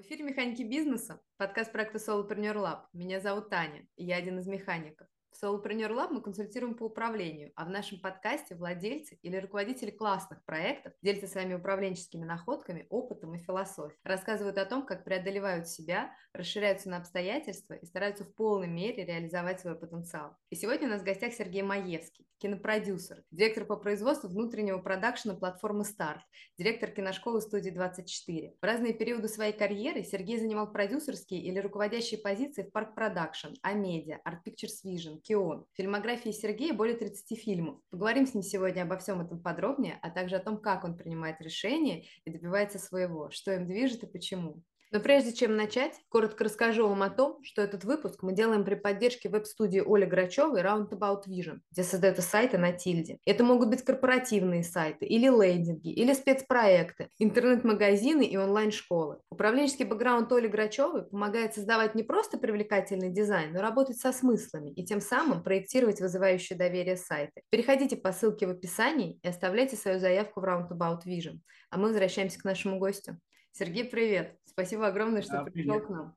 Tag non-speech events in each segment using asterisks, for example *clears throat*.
В эфире «Механики бизнеса», подкаст проекта Solopreneur Lab. Меня зовут Таня, и я один из механиков. В Solopreneur Lab мы консультируем по управлению, а в нашем подкасте владельцы или руководители классных проектов делятся своими управленческими находками, опытом и философией. Рассказывают о том, как преодолевают себя, расширяются на обстоятельства и стараются в полной мере реализовать свой потенциал. И сегодня у нас в гостях Сергей Маевский, кинопродюсер, директор по производству внутреннего продакшена платформы «Старт», директор киношколы студии 24. В разные периоды своей карьеры Сергей занимал продюсерские или руководящие позиции в Park Production, Амедиа, Art Pictures Vision, KION. В фильмографии Сергея более 30 фильмов. Поговорим с ним сегодня обо всем этом подробнее, а также о том, как он принимает решения и добивается своего, что им движет и почему. Но прежде чем начать, коротко расскажу вам о том, что этот выпуск мы делаем при поддержке веб-студии Оли Грачевой Roundabout Vision, где создаются сайты на Тильде. Это могут быть корпоративные сайты, или лендинги, или спецпроекты, интернет-магазины и онлайн-школы. Управленческий бэкграунд Оли Грачевой помогает создавать не просто привлекательный дизайн, но работать со смыслами и тем самым проектировать вызывающие доверие сайты. Переходите по ссылке в описании и оставляйте свою заявку в Roundabout Vision. А мы возвращаемся к нашему гостю. Сергей, привет. Спасибо огромное, что да, пришел привет. к нам.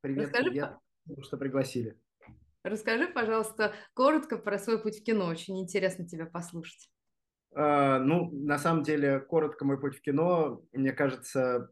Привет, Расскажи, привет, по... что пригласили. Расскажи, пожалуйста, коротко про свой путь в кино. Очень интересно тебя послушать. А, ну, на самом деле, коротко мой путь в кино, мне кажется,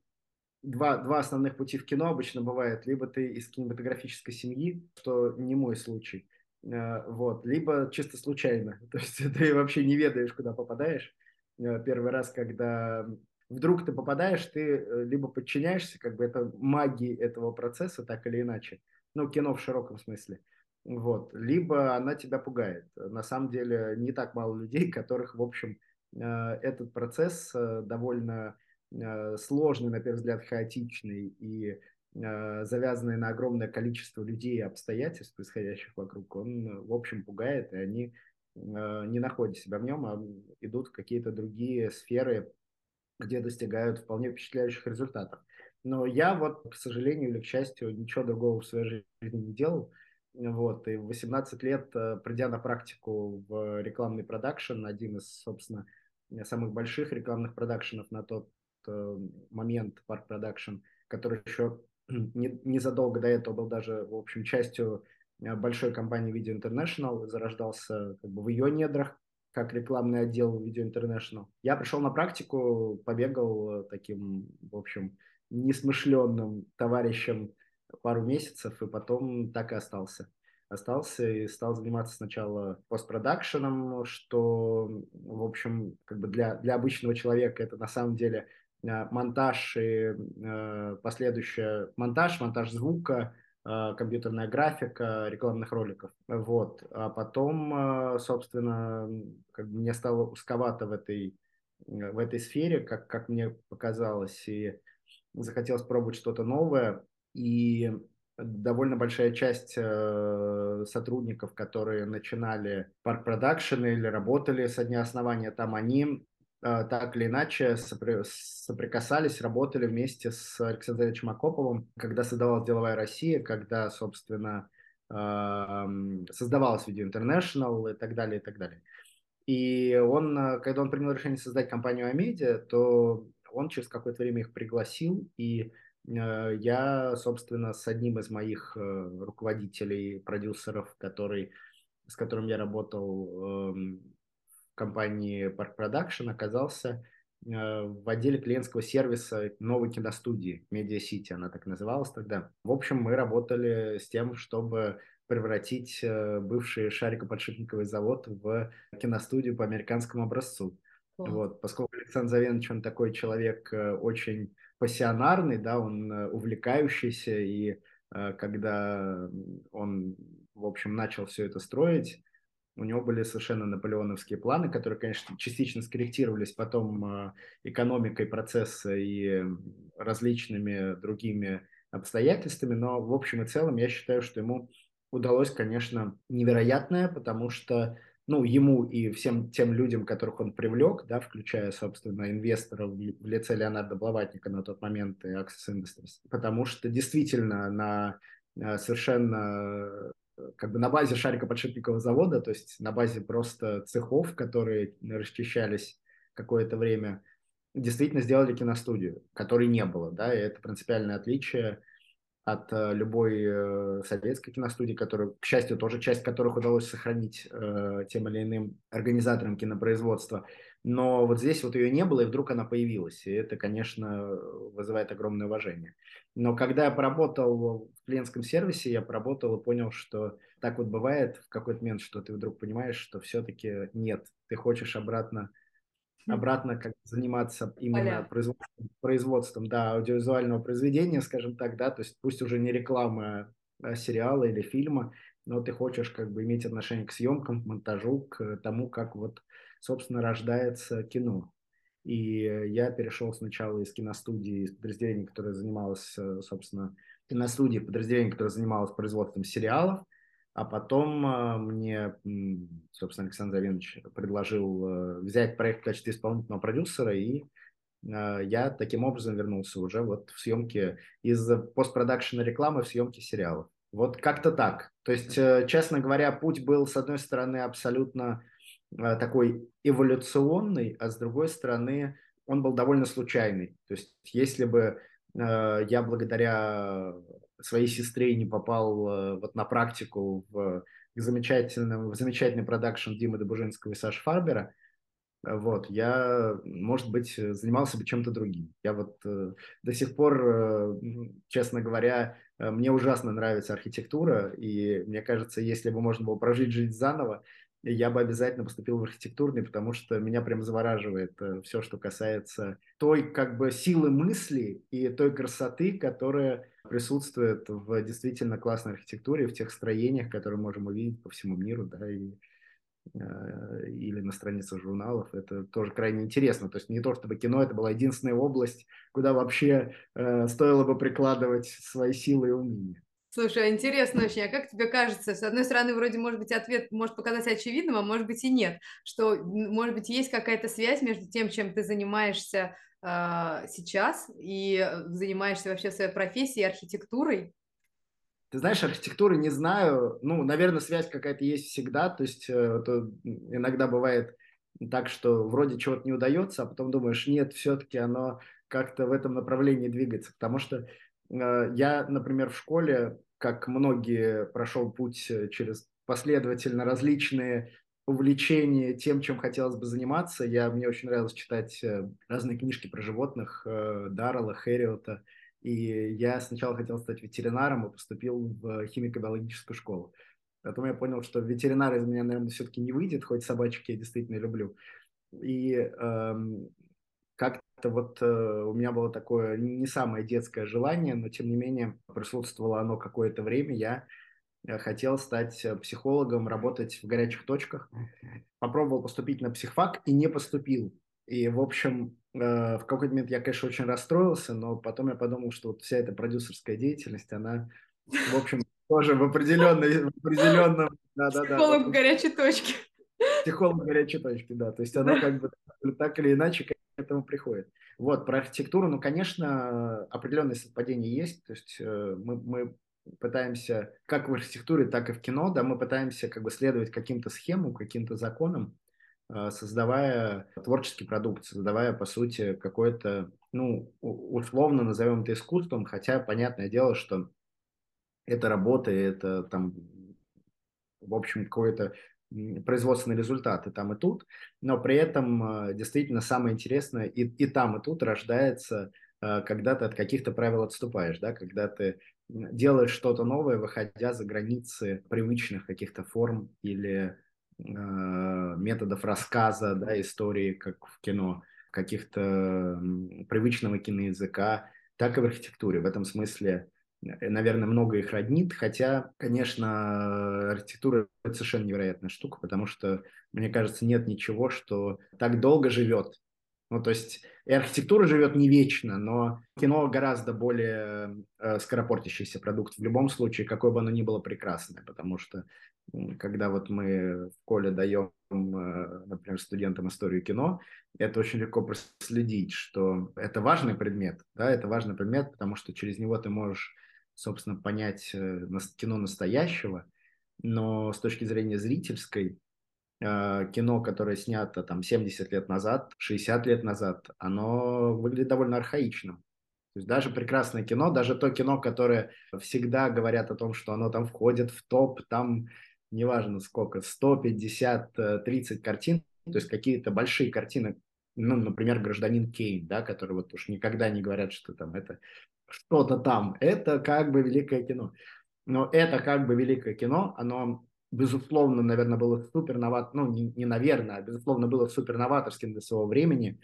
два, два основных пути в кино обычно бывает. Либо ты из кинематографической семьи, что не мой случай, а, вот, либо чисто случайно. *laughs* То есть ты вообще не ведаешь, куда попадаешь. А, первый раз, когда вдруг ты попадаешь, ты э, либо подчиняешься, как бы это магии этого процесса, так или иначе, ну, кино в широком смысле, вот, либо она тебя пугает. На самом деле не так мало людей, *laughs* которых, в общем, э, этот процесс э, довольно сложный, на первый взгляд, хаотичный и завязанный на огромное количество людей и обстоятельств, происходящих вокруг, он, в общем, пугает, и они, не находят себя в нем, а идут в какие-то другие сферы где достигают вполне впечатляющих результатов. Но я вот, к сожалению или к счастью, ничего другого в своей жизни не делал. Вот, и в 18 лет, э, придя на практику в рекламный продакшн, один из, собственно, самых больших рекламных продакшенов на тот э, момент, Park Production, который еще *clears throat* не, незадолго до этого был даже, в общем, частью э, большой компании Video International, зарождался как бы в ее недрах, как рекламный отдел Video International. Я пришел на практику, побегал таким, в общем, несмышленным товарищем пару месяцев, и потом так и остался. Остался и стал заниматься сначала постпродакшеном, что, в общем, как бы для, для обычного человека это на самом деле э, монтаж и э, последующий монтаж, монтаж звука, компьютерная графика рекламных роликов. Вот. А потом, э, собственно, как бы мне стало узковато в этой, в этой сфере, как, как мне показалось, и захотелось пробовать что-то новое. И довольно большая часть э, сотрудников, которые начинали Park Production или работали со дня основания там, они Э, так или иначе соприкасались, работали вместе с Александром Акоповым, когда создавалась «Деловая Россия», когда, собственно, эм, создавалась Video International и так далее, и так далее. И он, э, когда он принял решение создать компанию Амедиа, то он через какое-то время их пригласил, и э, я, собственно, с одним из моих руководителей, продюсеров, который, с которым я работал эм, компании Park Production оказался э, в отделе клиентского сервиса новой киностудии Media City, она так называлась тогда. В общем, мы работали с тем, чтобы превратить э, бывший шарикоподшипниковый завод в киностудию по американскому образцу. Oh. Вот, поскольку Александр Завенович, он такой человек э, очень пассионарный, да, он увлекающийся, и когда он, в общем, начал все это строить, у него были совершенно наполеоновские планы, которые, конечно, частично скорректировались потом а, экономикой процесса и различными другими обстоятельствами, но в общем и целом я считаю, что ему удалось, конечно, невероятное, потому что ну, ему и всем тем людям, которых он привлек, да, включая, собственно, инвесторов в лице Леонарда Блаватника на тот момент и Access Industries, потому что действительно на а, совершенно как бы на базе шарикоподшипникового завода, то есть на базе просто цехов, которые расчищались какое-то время, действительно сделали киностудию, которой не было, да, и это принципиальное отличие от э, любой э, советской киностудии, которую, к счастью, тоже часть которых удалось сохранить э, тем или иным организаторам кинопроизводства. Но вот здесь вот ее не было, и вдруг она появилась. И это, конечно, вызывает огромное уважение. Но когда я поработал в клиентском сервисе, я поработал и понял, что так вот бывает в какой-то момент, что ты вдруг понимаешь, что все-таки нет, ты хочешь обратно обратно как заниматься именно производством, производством да, аудиовизуального произведения, скажем так, да, то есть пусть уже не реклама а сериала или фильма, но ты хочешь как бы иметь отношение к съемкам, к монтажу, к тому, как вот, собственно, рождается кино. И я перешел сначала из киностудии, из подразделения, которое занималось, э, собственно, киностудии, подразделение, которое занималось производством сериалов, а потом э, мне, собственно, Александр Завинович предложил э, взять проект в качестве исполнительного продюсера, и я таким образом вернулся уже вот в съемки из постпродакшена рекламы в съемки сериалов. Вот как-то так. То есть, честно говоря, путь был, с одной стороны, абсолютно такой эволюционный, а с другой стороны, он был довольно случайный. То есть, если бы я благодаря своей сестре не попал э, вот на практику в замечательном, в замечательный продакшн Димы Добужинского и Саши Фарбера, вот, я, может быть, занимался бы чем-то другим. Я вот э, до сих пор, э, честно говоря, э, мне ужасно нравится архитектура, и мне кажется, если бы можно было прожить жизнь заново, я бы обязательно поступил в архитектурный, потому что меня прям завораживает э, все, что касается той как бы силы мысли и той красоты, которая присутствует в действительно классной архитектуре, в тех строениях, которые можем увидеть по всему миру, да, и э, или на страницах журналов. Это тоже крайне интересно. То есть не то, чтобы кино это была единственная область, куда вообще э, стоило бы прикладывать свои силы и умения. Слушай, а интересно очень, а как тебе кажется, с одной стороны, вроде, может быть, ответ может показаться очевидным, а может быть и нет, что, может быть, есть какая-то связь между тем, чем ты занимаешься э, сейчас и занимаешься вообще своей профессией, архитектурой? Ты знаешь, архитектуры не знаю, ну, наверное, связь какая-то есть всегда, то есть э, то иногда бывает так, что вроде чего-то не удается, а потом думаешь, нет, все-таки оно как-то в этом направлении двигается, потому что Э, я, например, в школе, как многие, прошел путь э, через последовательно различные увлечения тем, чем хотелось бы заниматься. Я, мне очень нравилось читать э, разные книжки про животных, Даррелла, Хэриота. И я сначала хотел стать ветеринаром и поступил в химико-биологическую школу. Потом я понял, что ветеринар из меня, наверное, все-таки не выйдет, хоть собачек я действительно люблю. И эм, как это вот э, у меня было такое не самое детское желание, но тем не менее присутствовало оно какое-то время. Я э, хотел стать э, психологом, работать в горячих точках. Попробовал поступить на психфак и не поступил. И, в общем, э, в какой-то момент я, конечно, очень расстроился, но потом я подумал, что вот вся эта продюсерская деятельность, она, в общем, тоже в определенной, в определенном... Да, да, да. Психолог в горячей точке. Психолог в горячей точке, да. То есть оно как бы так или иначе этому приходит. Вот, про архитектуру, ну, конечно, определенные совпадения есть. То есть э, мы, мы пытаемся, как в архитектуре, так и в кино, да, мы пытаемся как бы следовать каким-то схемам, каким-то законам, э, создавая творческий продукт, создавая, по сути, какое-то, ну, условно назовем это искусством, хотя понятное дело, что это работа, это там, в общем, какое-то производственные результаты там и тут, но при этом э, действительно самое интересное и, и там, и тут рождается, э, когда ты от каких-то правил отступаешь, да, когда ты делаешь что-то новое, выходя за границы привычных каких-то форм или э, методов рассказа, да, истории, как в кино, каких-то привычного киноязыка, так и в архитектуре. В этом смысле наверное, много их роднит, хотя, конечно, архитектура – это совершенно невероятная штука, потому что, мне кажется, нет ничего, что так долго живет. Ну, то есть и архитектура живет не вечно, но кино гораздо более э, скоропортящийся продукт в любом случае, какой бы оно ни было прекрасное, потому что когда вот мы в коле даем, э, например, студентам историю кино, это очень легко проследить, что это важный предмет, да, это важный предмет, потому что через него ты можешь собственно, понять э, кино настоящего, но с точки зрения зрительской, э, кино, которое снято там 70 лет назад, 60 лет назад, оно выглядит довольно архаичным. То есть даже прекрасное кино, даже то кино, которое всегда говорят о том, что оно там входит в топ, там неважно сколько, 150, 30 э, картин, то есть какие-то большие картины, ну, например, «Гражданин Кейн», да, который вот уж никогда не говорят, что там это что-то там, это как бы великое кино. Но это как бы великое кино, оно безусловно, наверное, было супер новат, ну, не, не наверное, а безусловно, было супер новаторским для своего времени,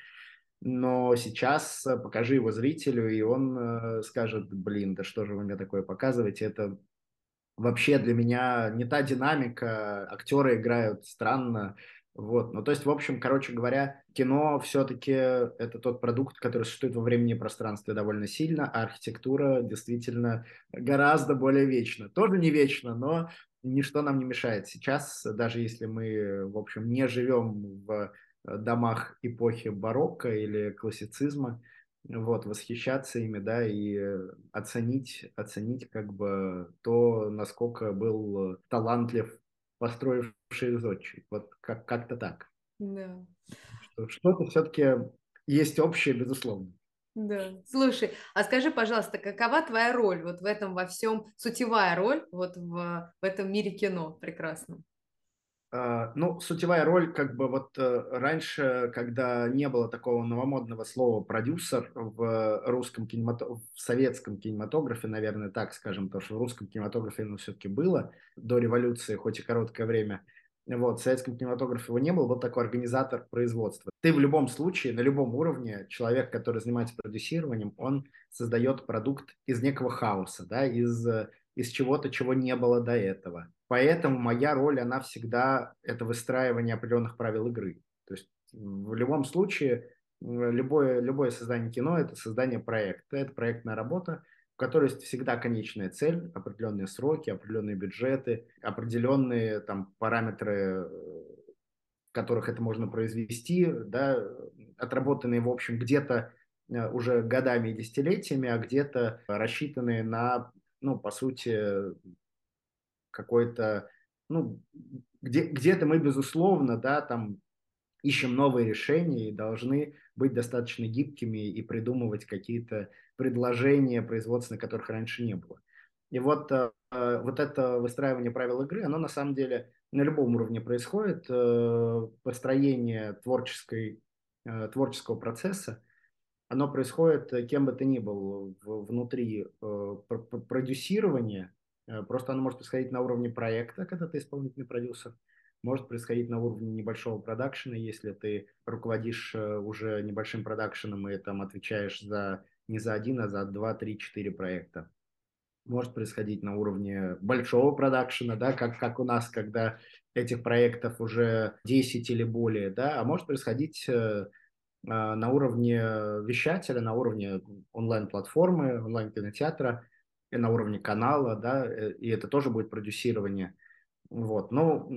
но сейчас э, покажи его зрителю, и он э, скажет, блин, да что же вы мне такое показываете, это вообще для меня не та динамика, актеры играют странно, вот, ну то есть, в общем, короче говоря, кино все-таки это тот продукт, который существует во времени и пространстве довольно сильно, а архитектура действительно гораздо более вечна. Тоже не вечно, но ничто нам не мешает. Сейчас, даже если мы, в общем, не живем в домах эпохи барокко или классицизма, вот, восхищаться ими, да, и оценить, оценить как бы то, насколько был талантлив построивший зодчий. Вот как- как-то так. Да. Что-то все-таки есть общее, безусловно. Да. Слушай, а скажи, пожалуйста, какова твоя роль вот в этом во всем, сутевая роль вот в, в этом мире кино прекрасном? А, ну, сутевая роль, как бы вот э, раньше, когда не было такого новомодного слова продюсер в русском кинематографе, в советском кинематографе, наверное, так скажем, потому что в русском кинематографе оно все-таки было до революции, хоть и короткое время, вот, в советском кинематографе его не было, вот такой организатор производства. Ты в любом случае, на любом уровне, человек, который занимается продюсированием, он создает продукт из некого хаоса, да, из, из чего-то, чего не было до этого. Поэтому моя роль, она всегда это выстраивание определенных правил игры. То есть в любом случае любое, любое создание кино – это создание проекта, это проектная работа, у которой есть всегда конечная цель, определенные сроки, определенные бюджеты, определенные там параметры, в которых это можно произвести, да, отработанные, в общем, где-то э, уже годами и десятилетиями, а где-то рассчитанные на, ну, по сути, какой-то, ну, где, где-то мы, безусловно, да, там ищем новые решения и должны быть достаточно гибкими и придумывать какие-то предложения производственные, которых раньше не было. И вот, э, вот это выстраивание правил игры, оно на самом деле на любом уровне происходит. Э, построение творческой, э, творческого процесса, оно происходит кем бы ты ни был внутри продюсирования, Э, просто оно может происходить на уровне проекта, когда ты исполнительный продюсер, может происходить на уровне небольшого продакшена, если ты руководишь э, уже небольшим продакшеном и там отвечаешь за не за один, а за два, три, четыре проекта. Может происходить на уровне большого продакшена, да, как, как у нас, когда этих проектов уже 10 или более, да, а может происходить э, на уровне вещателя, на уровне онлайн-платформы, онлайн-кинотеатра, и на уровне канала, да, э, и это тоже будет продюсирование. Вот. Но,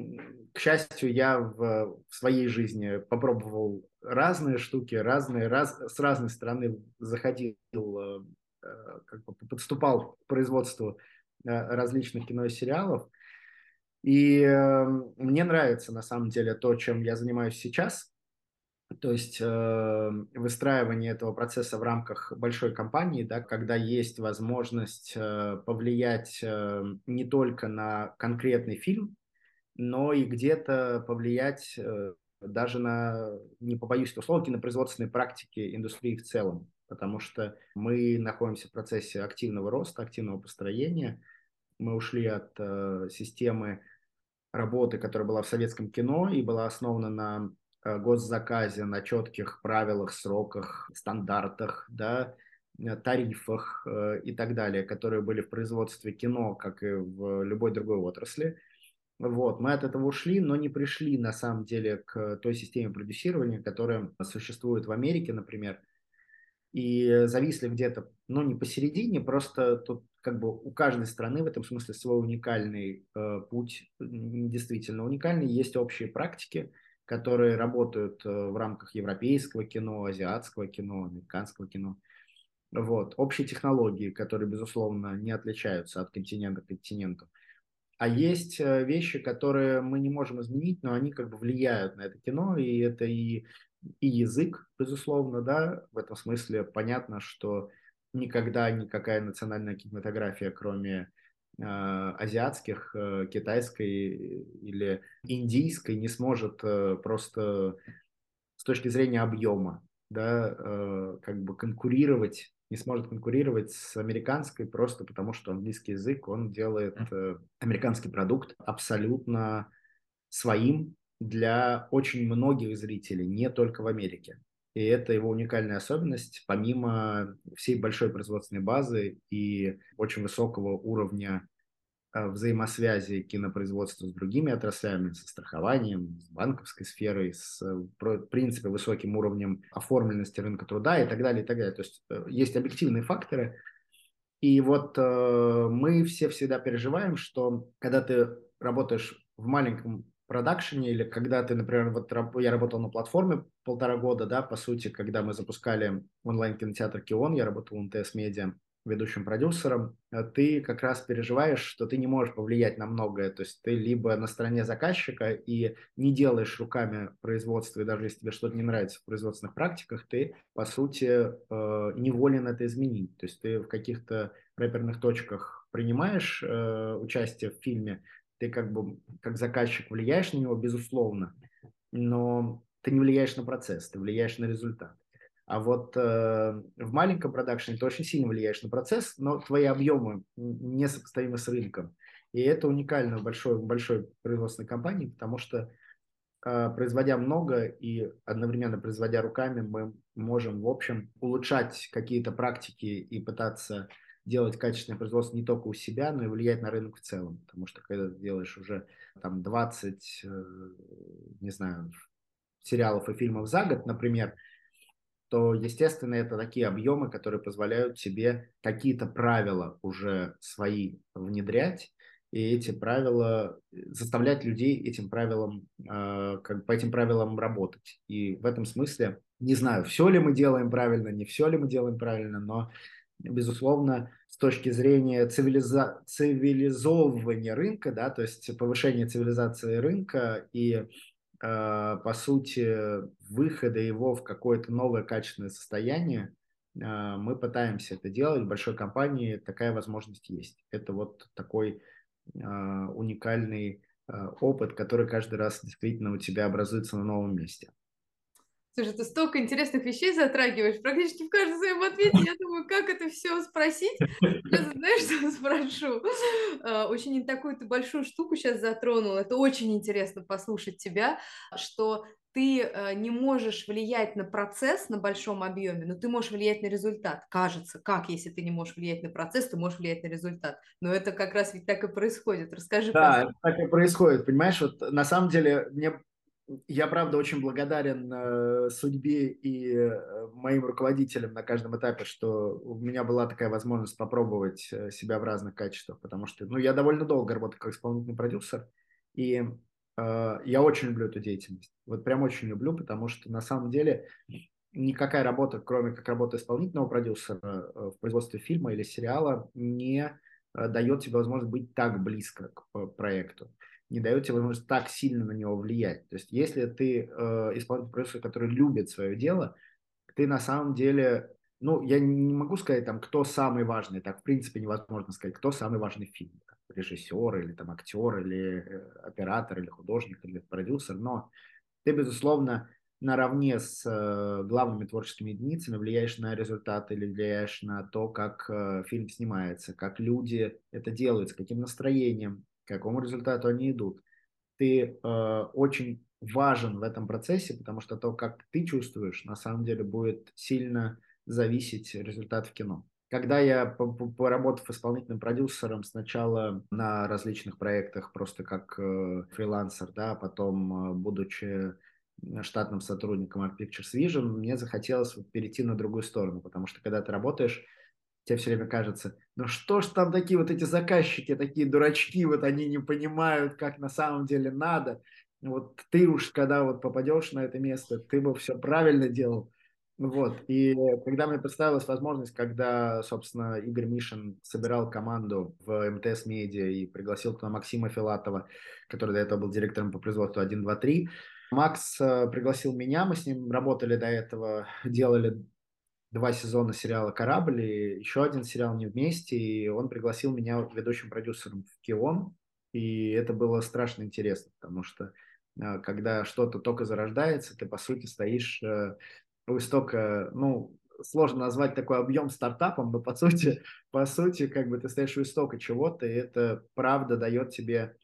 к счастью, я в, в своей жизни попробовал разные штуки, разные, раз, с разной стороны заходил, э, э, как бы подступал к производству различных кино и сериалов. И мне нравится, на самом деле, то, чем я занимаюсь сейчас – то есть э, выстраивание этого процесса в рамках большой компании, да, когда есть возможность э, повлиять э, не только на конкретный фильм, но и где-то повлиять э, даже на, не побоюсь этого слова, кинопроизводственной практики индустрии в целом, потому что мы находимся в процессе активного роста, активного построения. Мы ушли от э, системы работы, которая была в советском кино и была основана на госзаказе на четких правилах, сроках, стандартах, да, э, тарифах э, и так далее, которые были в производстве кино, как и в любой другой отрасли. Вот, мы от этого ушли, но не пришли на самом деле к той системе продюсирования, которая существует в Америке, например, и зависли где-то, ну, не посередине, просто тут как бы у каждой страны в этом смысле свой уникальный э, путь, действительно уникальный, есть общие практики, которые работают э, в рамках европейского кино, азиатского кино, американского кино. Вот. Общие технологии, которые, безусловно, не отличаются от континента к континенту. А есть э, вещи, которые мы не можем изменить, но они как бы влияют на это кино, и это и, и язык, безусловно, да, в этом смысле понятно, что никогда никакая национальная кинематография, кроме азиатских, э, китайской или индийской, не сможет э, просто с точки зрения объема, да, э, как бы конкурировать не сможет конкурировать с американской просто потому, что английский язык, он делает э, американский продукт абсолютно своим для очень многих зрителей, не только в Америке. И это его уникальная особенность, помимо всей большой производственной базы и очень высокого уровня Э, взаимосвязи кинопроизводства с другими отраслями, со страхованием, с банковской сферой, с, э, в принципе, высоким уровнем оформленности рынка труда и так далее, и так далее. То есть э, есть объективные факторы. И вот э, мы все всегда переживаем, что когда ты работаешь в маленьком продакшене или когда ты, например, вот я работал на платформе полтора года, да, по сути, когда мы запускали онлайн-кинотеатр Кион, я работал в МТС Медиа, ведущим продюсером, а ты как раз переживаешь, что ты не можешь повлиять на многое. То есть ты либо на стороне заказчика и не делаешь руками производства, и даже если тебе что-то не нравится в производственных практиках, ты, по сути, э, не волен это изменить. То есть ты в каких-то рэперных точках принимаешь э, участие в фильме, ты как бы как заказчик влияешь на него, безусловно, но ты не влияешь на процесс, ты влияешь на результат. А вот э, в маленьком продакшене ты очень сильно влияешь на процесс, но твои объемы несопоставимы с рынком. И это уникально в большой, большой производственной компании, потому что э, производя много и одновременно производя руками, мы можем, в общем, улучшать какие-то практики и пытаться делать качественное производство не только у себя, но и влиять на рынок в целом. Потому что когда ты делаешь уже там 20, э, не знаю, сериалов и фильмов за год, например, то, естественно, это такие объемы, которые позволяют тебе какие-то правила уже свои внедрять, и эти правила, э, заставлять людей этим правилам, э, как по этим правилам работать. И в этом смысле, не знаю, все ли мы делаем правильно, не все ли мы делаем правильно, но, безусловно, с точки зрения цивилиза... цивилизовывания рынка, да, то есть повышения цивилизации рынка и по сути, выхода его в какое-то новое качественное состояние, а, мы пытаемся это делать. В большой компании такая возможность есть. Это вот такой а, уникальный опыт, который каждый раз действительно у тебя образуется на новом месте. Слушай, ты столько интересных вещей затрагиваешь, практически в каждом своем ответе. Я думаю, как это все спросить? Я знаешь, что *laughs* спрошу? А, очень такую ты большую штуку сейчас затронул. Это очень интересно послушать тебя, что ты э, не можешь влиять на процесс на большом объеме, но ты можешь влиять на результат. Кажется, как, если ты не можешь влиять на процесс, ты можешь влиять на результат. Но это как раз ведь так и происходит. Расскажи, Да, так и происходит. Понимаешь, вот на самом деле мне я, правда, очень благодарен э, судьбе и э, моим руководителям на каждом этапе, что у меня была такая возможность попробовать э, себя в разных качествах, потому что, ну, я довольно долго работаю как исполнительный продюсер, и э, я очень люблю эту деятельность. Вот прям очень люблю, потому что на самом деле никакая работа, кроме как работа исполнительного продюсера э, в производстве фильма или сериала, не э, дает тебе возможность быть так близко к э, проекту не дает тебе возможность так сильно на него влиять. То есть если ты э, исполнитель продюсер, который любит свое дело, ты на самом деле, ну, я не могу сказать, там, кто самый важный, так, в принципе, невозможно сказать, кто самый важный в фильме, там, режиссер или там актер, или э, оператор, или художник, или продюсер, но ты, безусловно, наравне с э, главными творческими единицами влияешь на результат или влияешь на то, как э, фильм снимается, как люди это делают, с каким настроением, к какому результату они идут. Ты э, очень важен в этом процессе, потому что то, как ты чувствуешь, на самом деле будет сильно зависеть результат в кино. Когда я, поработав исполнительным продюсером сначала на различных проектах, просто как э, фрилансер, да, потом, э, будучи штатным сотрудником Art Pictures Vision, мне захотелось перейти на другую сторону, потому что когда ты работаешь тебе все время кажется, ну что ж там такие вот эти заказчики, такие дурачки, вот они не понимают, как на самом деле надо. Вот ты уж, когда вот попадешь на это место, ты бы все правильно делал. Вот, и когда мне представилась возможность, когда, собственно, Игорь Мишин собирал команду в МТС Медиа и пригласил туда Максима Филатова, который до этого был директором по производству 1, 2, 3, Макс э, пригласил меня, мы с ним работали до этого, делали два сезона сериала «Корабль» и еще один сериал «Не вместе», и он пригласил меня ведущим продюсером в «Кион», и это было страшно интересно, потому что э, когда что-то только зарождается, ты, по сути, стоишь э, у истока, ну, сложно назвать такой объем стартапом, но по сути, по сути, как бы ты стоишь у истока чего-то, и это правда дает тебе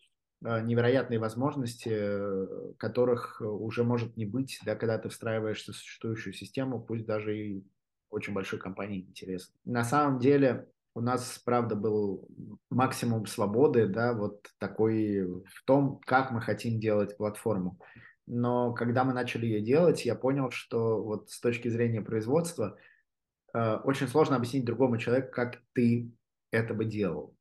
э, невероятные возможности, э, которых уже может не быть, да, когда ты встраиваешься в существующую систему, пусть даже и очень большой компании интересно. На самом деле у нас, правда, был максимум свободы, да, вот такой в том, как мы хотим делать платформу но когда мы начали ее делать, я понял, что вот с точки зрения производства э, очень сложно объяснить другому человеку, как ты это бы делал.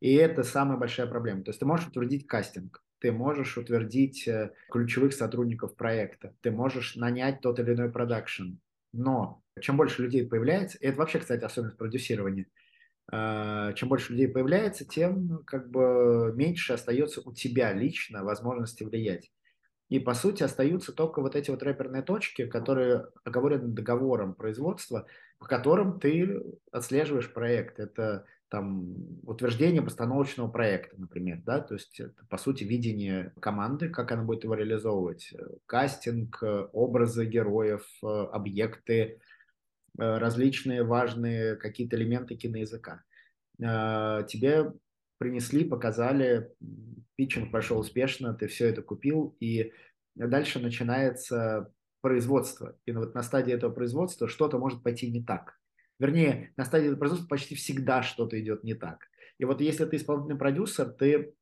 И это самая большая проблема. То есть ты можешь утвердить кастинг, ты можешь утвердить э, ключевых сотрудников проекта, ты можешь нанять тот или иной продакшн. Но чем больше людей появляется, и это вообще, кстати, особенность продюсирования, э, чем больше людей появляется, тем как бы меньше остается у тебя лично возможности влиять. И, по сути, остаются только вот эти вот рэперные точки, которые оговорены договором производства, по которым ты отслеживаешь проект. Это там утверждение постановочного проекта, например, да, то есть это, по сути, видение команды, как она будет его реализовывать, кастинг, образы героев, объекты, различные важные какие-то элементы киноязыка. Тебе принесли, показали, питчинг прошел успешно, ты все это купил, и дальше начинается производство. И вот на стадии этого производства что-то может пойти не так. Вернее, на стадии производства почти всегда что-то идет не так. И вот если ты исполнительный продюсер, ты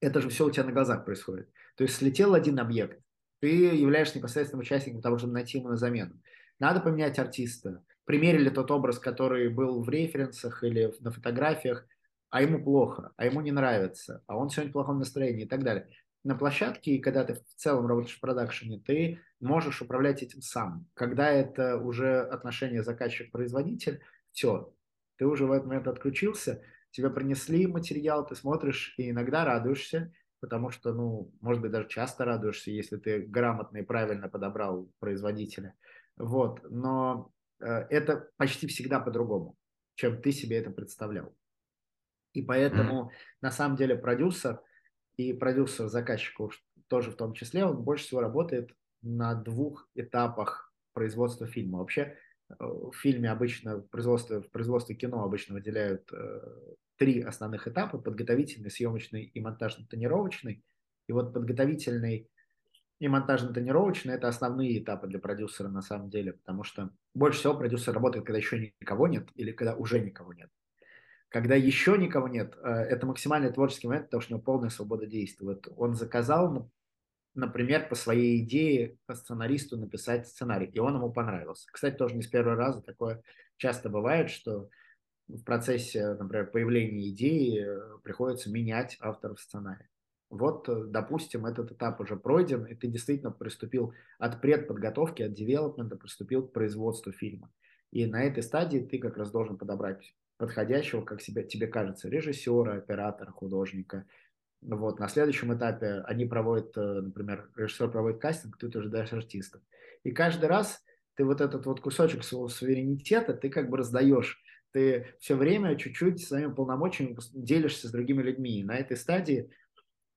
это же все у тебя на глазах происходит. То есть слетел один объект, ты являешься непосредственным участником того, чтобы найти ему на замену. Надо поменять артиста. Примерили тот образ, который был в референсах или на фотографиях, а ему плохо, а ему не нравится, а он сегодня в плохом настроении и так далее. На площадке, и когда ты в целом работаешь в продакшене, ты можешь управлять этим сам. Когда это уже отношение заказчик-производитель, все, ты уже в этот момент отключился, тебе принесли материал, ты смотришь и иногда радуешься, потому что, ну, может быть, даже часто радуешься, если ты грамотно и правильно подобрал производителя. Вот, но э, это почти всегда по-другому, чем ты себе это представлял. И поэтому, mm-hmm. на самом деле, продюсер и продюсер заказчика тоже в том числе, он больше всего работает на двух этапах производства фильма. Вообще э, в фильме обычно, в производстве, в производстве кино обычно выделяют э, три основных этапа. Подготовительный, съемочный и монтажно-тонировочный. И вот подготовительный и монтажно-тонировочный – это основные этапы для продюсера на самом деле, потому что больше всего продюсер работает, когда еще никого нет или когда уже никого нет. Когда еще никого нет, э, это максимальный творческий момент, потому что у него полная свобода действий. Вот он заказал, например, по своей идее сценаристу написать сценарий, и он ему понравился. Кстати, тоже не с первого раза такое часто бывает, что в процессе, например, появления идеи э, приходится менять авторов сценария. Вот, э, допустим, этот этап уже пройден, и ты действительно приступил от предподготовки, от девелопмента, приступил к производству фильма. И на этой стадии ты как раз должен подобрать подходящего, как себе, тебе кажется, режиссера, оператора, художника. Вот. На следующем этапе они проводят, э, например, режиссер проводит кастинг, ты уже даешь артистов. И каждый раз ты вот этот вот кусочек своего суверенитета, ты как бы раздаешь. Ты все время чуть-чуть своими полномочиями делишься с другими людьми. И на этой стадии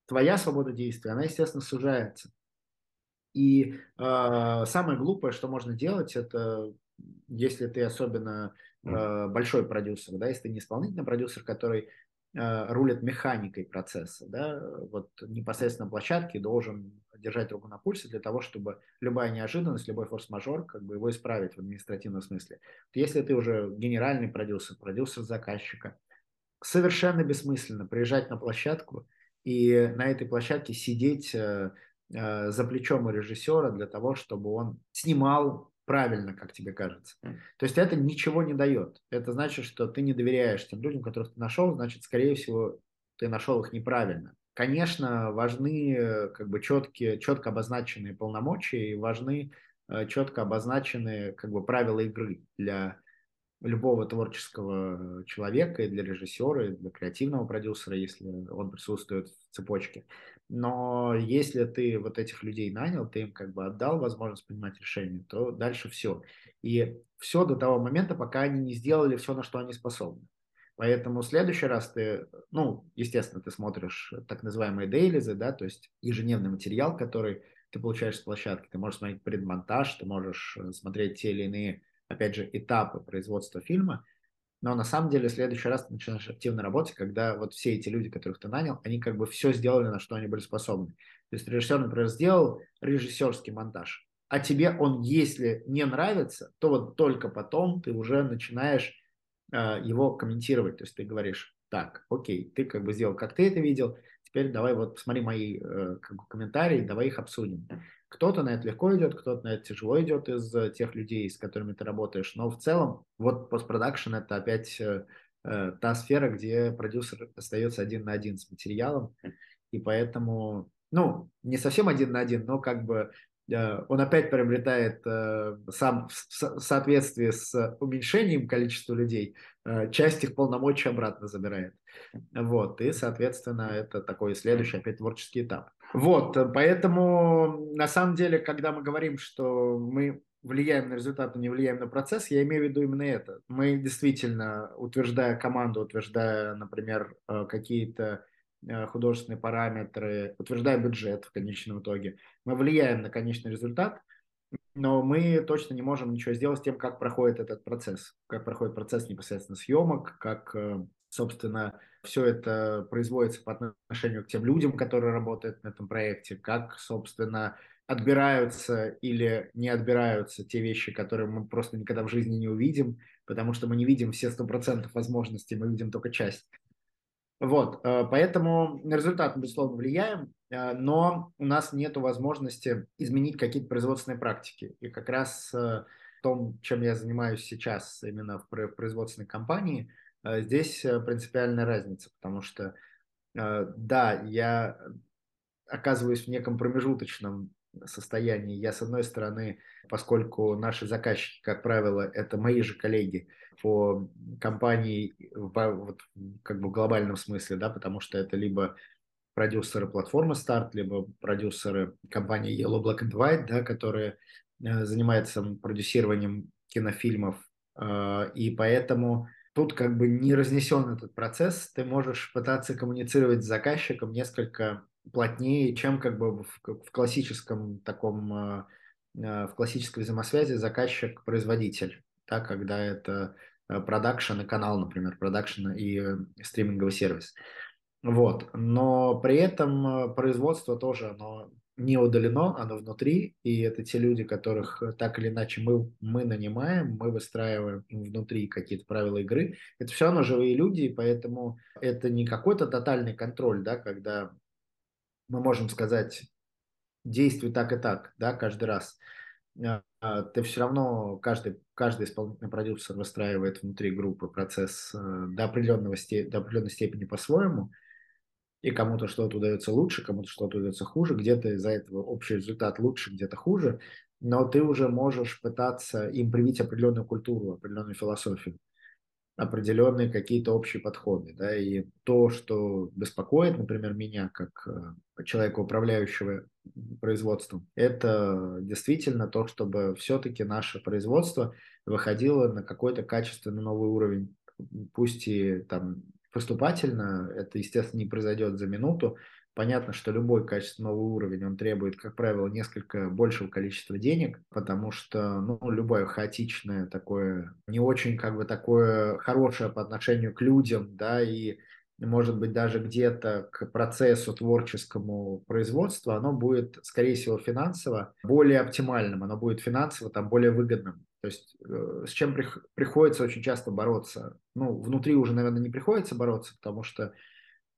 твоя свобода действия, она, естественно, сужается. И э, самое глупое, что можно делать, это если ты особенно большой продюсер, да, если ты не исполнительный продюсер, который э, рулит механикой процесса, да, вот непосредственно на площадке должен держать руку на пульсе для того, чтобы любая неожиданность, любой форс-мажор, как бы его исправить в административном смысле. Если ты уже генеральный продюсер, продюсер заказчика, совершенно бессмысленно приезжать на площадку и на этой площадке сидеть э, э, за плечом у режиссера для того, чтобы он снимал правильно, как тебе кажется. То есть это ничего не дает. Это значит, что ты не доверяешь тем людям, которых ты нашел, значит, скорее всего, ты нашел их неправильно. Конечно, важны как бы четкие, четко обозначенные полномочия и важны четко обозначены как бы правила игры для любого творческого человека, и для режиссера, и для креативного продюсера, если он присутствует в цепочке. Но если ты вот этих людей нанял, ты им как бы отдал возможность принимать решения, то дальше все. И все до того момента, пока они не сделали все, на что они способны. Поэтому в следующий раз ты, ну, естественно, ты смотришь так называемые дейлизы, да, то есть ежедневный материал, который ты получаешь с площадки. Ты можешь смотреть предмонтаж, ты можешь э, смотреть те или иные опять же, этапы производства фильма, но на самом деле в следующий раз ты начинаешь активно работать, когда вот все эти люди, которых ты нанял, они как бы все сделали, на что они были способны. То есть режиссер, например, сделал режиссерский монтаж, а тебе он, если не нравится, то вот только потом ты уже начинаешь э, его комментировать. То есть ты говоришь, так, окей, ты как бы сделал, как ты это видел, теперь давай вот посмотри мои э, как бы, комментарии, давай их обсудим. Кто-то на это легко идет, кто-то на это тяжело идет из э, тех людей, с которыми ты работаешь. Но в целом, вот постпродакшн это опять э, э, та сфера, где продюсер остается один на один с материалом. И поэтому, ну, не совсем один на один, но как бы э, он опять приобретает э, сам в, в соответствии с уменьшением количества людей, э, часть их полномочий обратно забирает. Вот, и, соответственно, это такой следующий опять творческий этап. Вот, э, поэтому на самом деле, когда мы говорим, что мы влияем на результат, но не влияем на процесс, я имею в виду именно это. Мы действительно, утверждая команду, утверждая, например, э, какие-то э, художественные параметры, утверждая бюджет в конечном итоге, мы влияем на конечный результат, но мы точно не можем ничего сделать с тем, как проходит этот процесс, как проходит процесс непосредственно съемок, как, собственно, все это производится по отношению к тем людям, которые работают на этом проекте, как, собственно, отбираются или не отбираются те вещи, которые мы просто никогда в жизни не увидим, потому что мы не видим все сто процентов возможностей, мы видим только часть. Вот, э, поэтому на результат мы, безусловно, влияем, э, но у нас нет возможности изменить какие-то производственные практики. И как раз э, в том, чем я занимаюсь сейчас именно в производственной компании – здесь э, принципиальная разница, потому что, э, да, я оказываюсь в неком промежуточном состоянии. Я, с одной стороны, поскольку наши заказчики, как правило, это мои же коллеги по компании вот, как бы в глобальном смысле, да, потому что это либо продюсеры платформы Start, либо продюсеры компании Yellow Black and White, да, которые занимаются продюсированием кинофильмов. И поэтому тут как бы не разнесен этот процесс, ты можешь пытаться коммуницировать с заказчиком несколько плотнее, чем как бы в, в классическом таком, э, э, в классической взаимосвязи заказчик-производитель, да, когда это э, продакшн и канал, например, продакшн и стриминговый сервис. Вот. Но при этом производство тоже, оно не удалено, оно внутри, и это те люди, которых э, так или иначе мы, мы нанимаем, мы выстраиваем внутри какие-то правила игры. Это все равно живые люди, и поэтому это не какой-то тотальный контроль, да, когда мы можем сказать, действуй так и так, да, каждый раз. А, а ты все равно, каждый, каждый исполнительный продюсер выстраивает внутри группы процесс э, до, определенного, до определенной степени по-своему, и кому-то что-то удается лучше, кому-то что-то удается хуже, где-то из-за этого общий результат лучше, где-то хуже, но ты уже можешь пытаться им привить определенную культуру, определенную философию, определенные какие-то общие подходы. Да? И то, что беспокоит, например, меня как э, человека, управляющего производством, это действительно то, чтобы все-таки наше производство выходило на какой-то качественный новый уровень, пусть и там поступательно, это, естественно, не произойдет за минуту. Понятно, что любой качественный новый уровень, он требует, как правило, несколько большего количества денег, потому что, ну, любое хаотичное такое, не очень, как бы, такое хорошее по отношению к людям, да, и может быть, даже где-то к процессу творческому производству, оно будет, скорее всего, финансово более оптимальным, оно будет финансово там более выгодным. То есть э, с чем приходится очень часто бороться. Ну, внутри уже, наверное, не приходится бороться, потому что, э,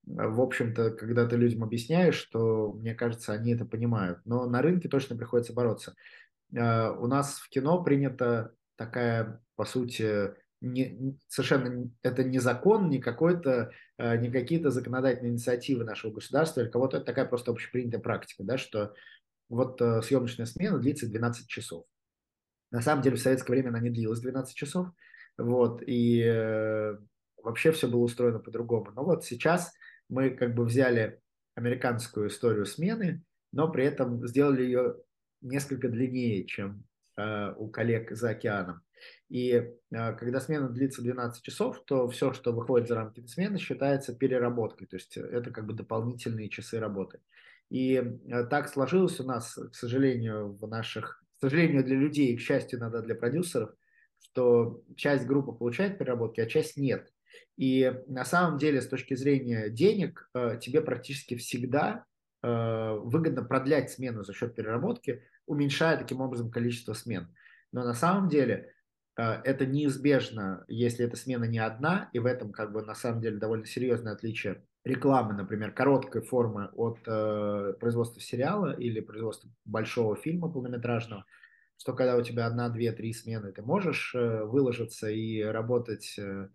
в общем-то, когда ты людям объясняешь, что, мне кажется, они это понимают. Но на рынке точно приходится бороться. Э, у нас в кино принята такая, по сути, не, совершенно это не закон, не какой-то, не какие-то законодательные инициативы нашего государства или кого-то, это такая просто общепринятая практика, да, что вот съемочная смена длится 12 часов. На самом деле в советское время она не длилась 12 часов, вот, и э, вообще все было устроено по-другому. Но вот сейчас мы как бы взяли американскую историю смены, но при этом сделали ее несколько длиннее, чем э, у коллег за океаном. И э, когда смена длится 12 часов, то все, что выходит за рамки смены, считается переработкой. То есть это как бы дополнительные часы работы. И э, так сложилось у нас, к сожалению, в наших, сожалению для людей, к счастью, иногда для продюсеров, что часть группы получает переработки, а часть нет. И на самом деле, с точки зрения денег, э, тебе практически всегда выгодно продлять смену за счет переработки, уменьшая таким образом количество смен. Но на самом деле Э, это неизбежно, если эта смена не одна, и в этом как бы на самом деле довольно серьезное отличие рекламы, например, короткой формы от э, производства сериала или производства большого фильма полнометражного, что когда у тебя одна, две, три смены, ты можешь э, выложиться и работать э,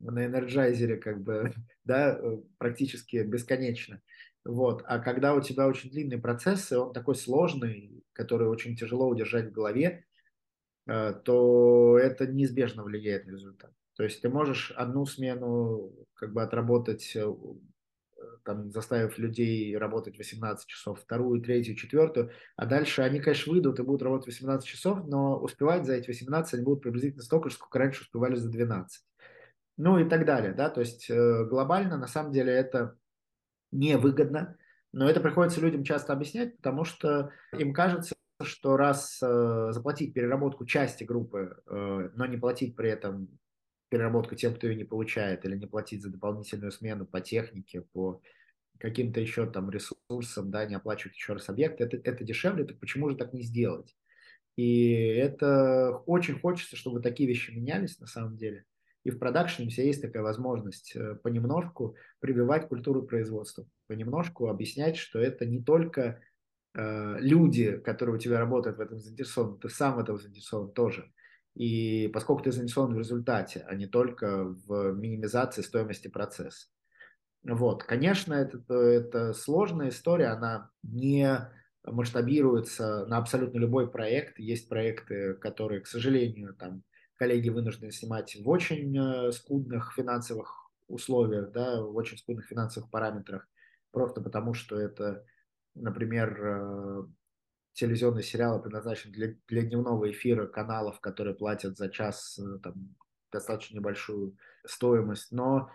на энерджайзере как бы, *laughs* да, э, практически бесконечно. Вот. А когда у тебя очень длинный процесс, и он такой сложный, который очень тяжело удержать в голове, Э, то это неизбежно влияет на результат. То есть ты можешь одну смену как бы отработать, э, там, заставив людей работать 18 часов, вторую, третью, четвертую, а дальше они, конечно, выйдут и будут работать 18 часов, но успевать за эти 18 они будут приблизительно столько же, сколько раньше успевали за 12. Ну и так далее, да, то есть э, глобально на самом деле это невыгодно, но это приходится людям часто объяснять, потому что им кажется, что раз э, заплатить переработку части группы, э, но не платить при этом переработку тем, кто ее не получает, или не платить за дополнительную смену по технике, по каким-то еще там ресурсам, да, не оплачивать еще раз объект, это, это дешевле, так почему же так не сделать? И это очень хочется, чтобы такие вещи менялись на самом деле. И в продакшене все есть такая возможность э, понемножку прививать культуру производства, понемножку объяснять, что это не только Э, люди, которые у тебя работают в этом заинтересованы, ты сам в этом заинтересован тоже. И поскольку ты заинтересован в результате, а не только в минимизации стоимости процесса. Вот, конечно, это, это сложная история, она не масштабируется на абсолютно любой проект. Есть проекты, которые, к сожалению, там коллеги вынуждены снимать в очень э, скудных финансовых условиях, да, в очень скудных финансовых параметрах, просто потому что это например, э, телевизионные сериалы предназначены для, для дневного эфира каналов, которые платят за час э, там, достаточно небольшую стоимость, но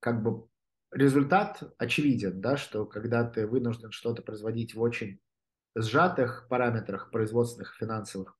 как бы результат очевиден, да, что когда ты вынужден что-то производить в очень сжатых параметрах производственных финансовых,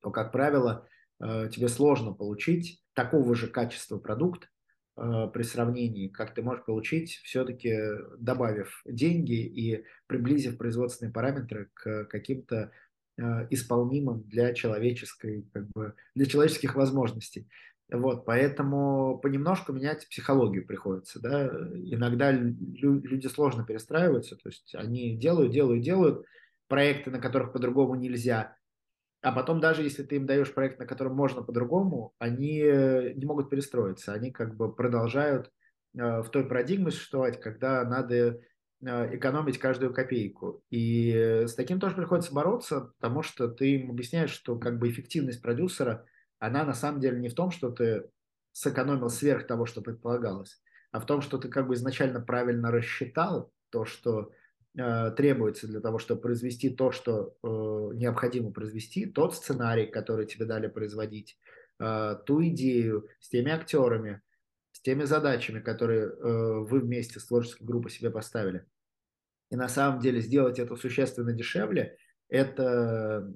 то, как правило, э, тебе сложно получить такого же качества продукт, при сравнении, как ты можешь получить, все-таки добавив деньги и приблизив производственные параметры к каким-то э, исполнимым для человеческой, как бы, для человеческих возможностей. Вот, поэтому понемножку менять психологию приходится, да. Иногда люди сложно перестраиваются, то есть они делают, делают, делают проекты, на которых по-другому нельзя, а потом даже если ты им даешь проект, на котором можно по-другому, они э, не могут перестроиться. Они как бы продолжают э, в той парадигме существовать, когда надо э, экономить каждую копейку. И с таким тоже приходится бороться, потому что ты им объясняешь, что как бы эффективность продюсера, она на самом деле не в том, что ты сэкономил сверх того, что предполагалось, а в том, что ты как бы изначально правильно рассчитал то, что требуется для того, чтобы произвести то, что э, необходимо произвести, тот сценарий, который тебе дали производить, э, ту идею с теми актерами, с теми задачами, которые э, вы вместе с творческой группой себе поставили. И на самом деле сделать это существенно дешевле, это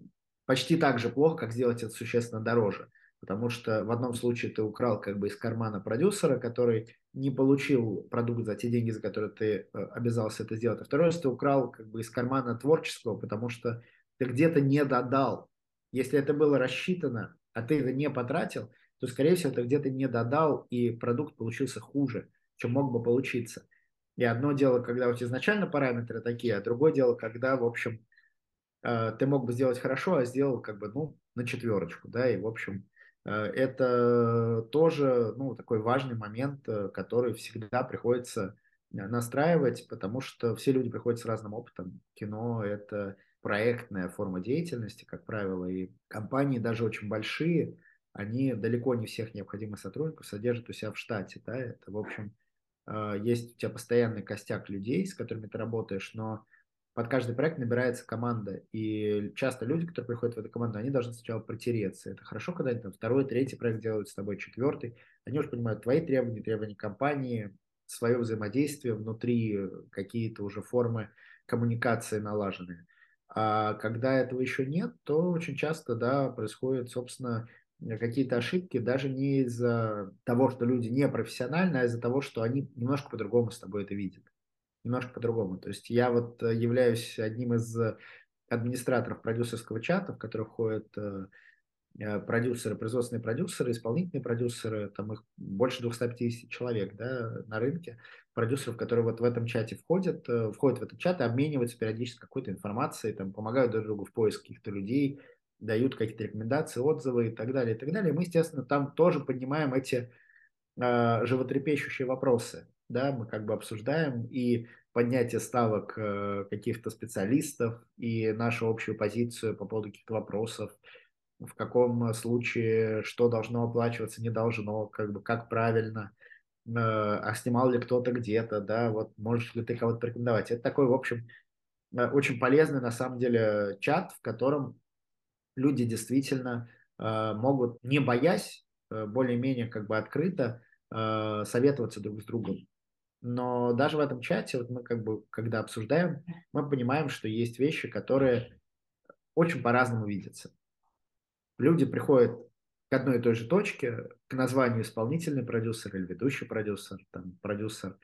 почти так же плохо, как сделать это существенно дороже потому что в одном случае ты украл как бы из кармана продюсера, который не получил продукт за те деньги, за которые ты э, обязался это сделать, а второй раз ты украл как бы из кармана творческого, потому что ты где-то не додал. Если это было рассчитано, а ты это не потратил, то, скорее всего, ты где-то не додал, и продукт получился хуже, чем мог бы получиться. И одно дело, когда у тебя изначально параметры такие, а другое дело, когда, в общем, э, ты мог бы сделать хорошо, а сделал как бы, ну, на четверочку, да, и, в общем, это тоже ну, такой важный момент, э, который всегда приходится э, настраивать, потому что все люди приходят с разным опытом. Кино – это проектная форма деятельности, как правило, и компании даже очень большие, они далеко не всех необходимых сотрудников содержат у себя в штате, да, это, в общем, э, есть у тебя постоянный костяк людей, с которыми ты работаешь, но под каждый проект набирается команда, и часто люди, которые приходят в эту команду, они должны сначала протереться. Это хорошо, когда они там второй, третий проект делают с тобой, четвертый, они уже понимают твои требования, требования компании, свое взаимодействие внутри, какие-то уже формы коммуникации налаженные. А когда этого еще нет, то очень часто, да, происходит, собственно, какие-то ошибки даже не из-за того, что люди не профессиональны, а из-за того, что они немножко по-другому с тобой это видят немножко по-другому. То есть я вот э, являюсь одним из администраторов продюсерского чата, в который входят э, э, продюсеры, производственные продюсеры, исполнительные продюсеры, там их больше 250 человек да, на рынке, продюсеров, которые вот в этом чате входят, входят в этот чат и обмениваются периодически какой-то информацией, там, помогают друг другу в поиске каких-то людей, дают какие-то рекомендации, отзывы и так далее, и так далее. Мы, естественно, там тоже поднимаем эти э, животрепещущие вопросы да, мы как бы обсуждаем и поднятие ставок э, каких-то специалистов и нашу общую позицию по поводу каких-то вопросов, в каком случае что должно оплачиваться, не должно, как бы как правильно, э, а снимал ли кто-то где-то, да, вот можешь ли ты кого-то порекомендовать. Это такой, в общем, э, очень полезный на самом деле чат, в котором люди действительно могут, не боясь, более-менее как бы открыто советоваться друг с другом но даже в этом чате, вот мы как бы, когда обсуждаем, мы понимаем, что есть вещи, которые очень по-разному видятся. Люди приходят к одной и той же точке, к названию исполнительный продюсер или ведущий продюсер, там, продюсер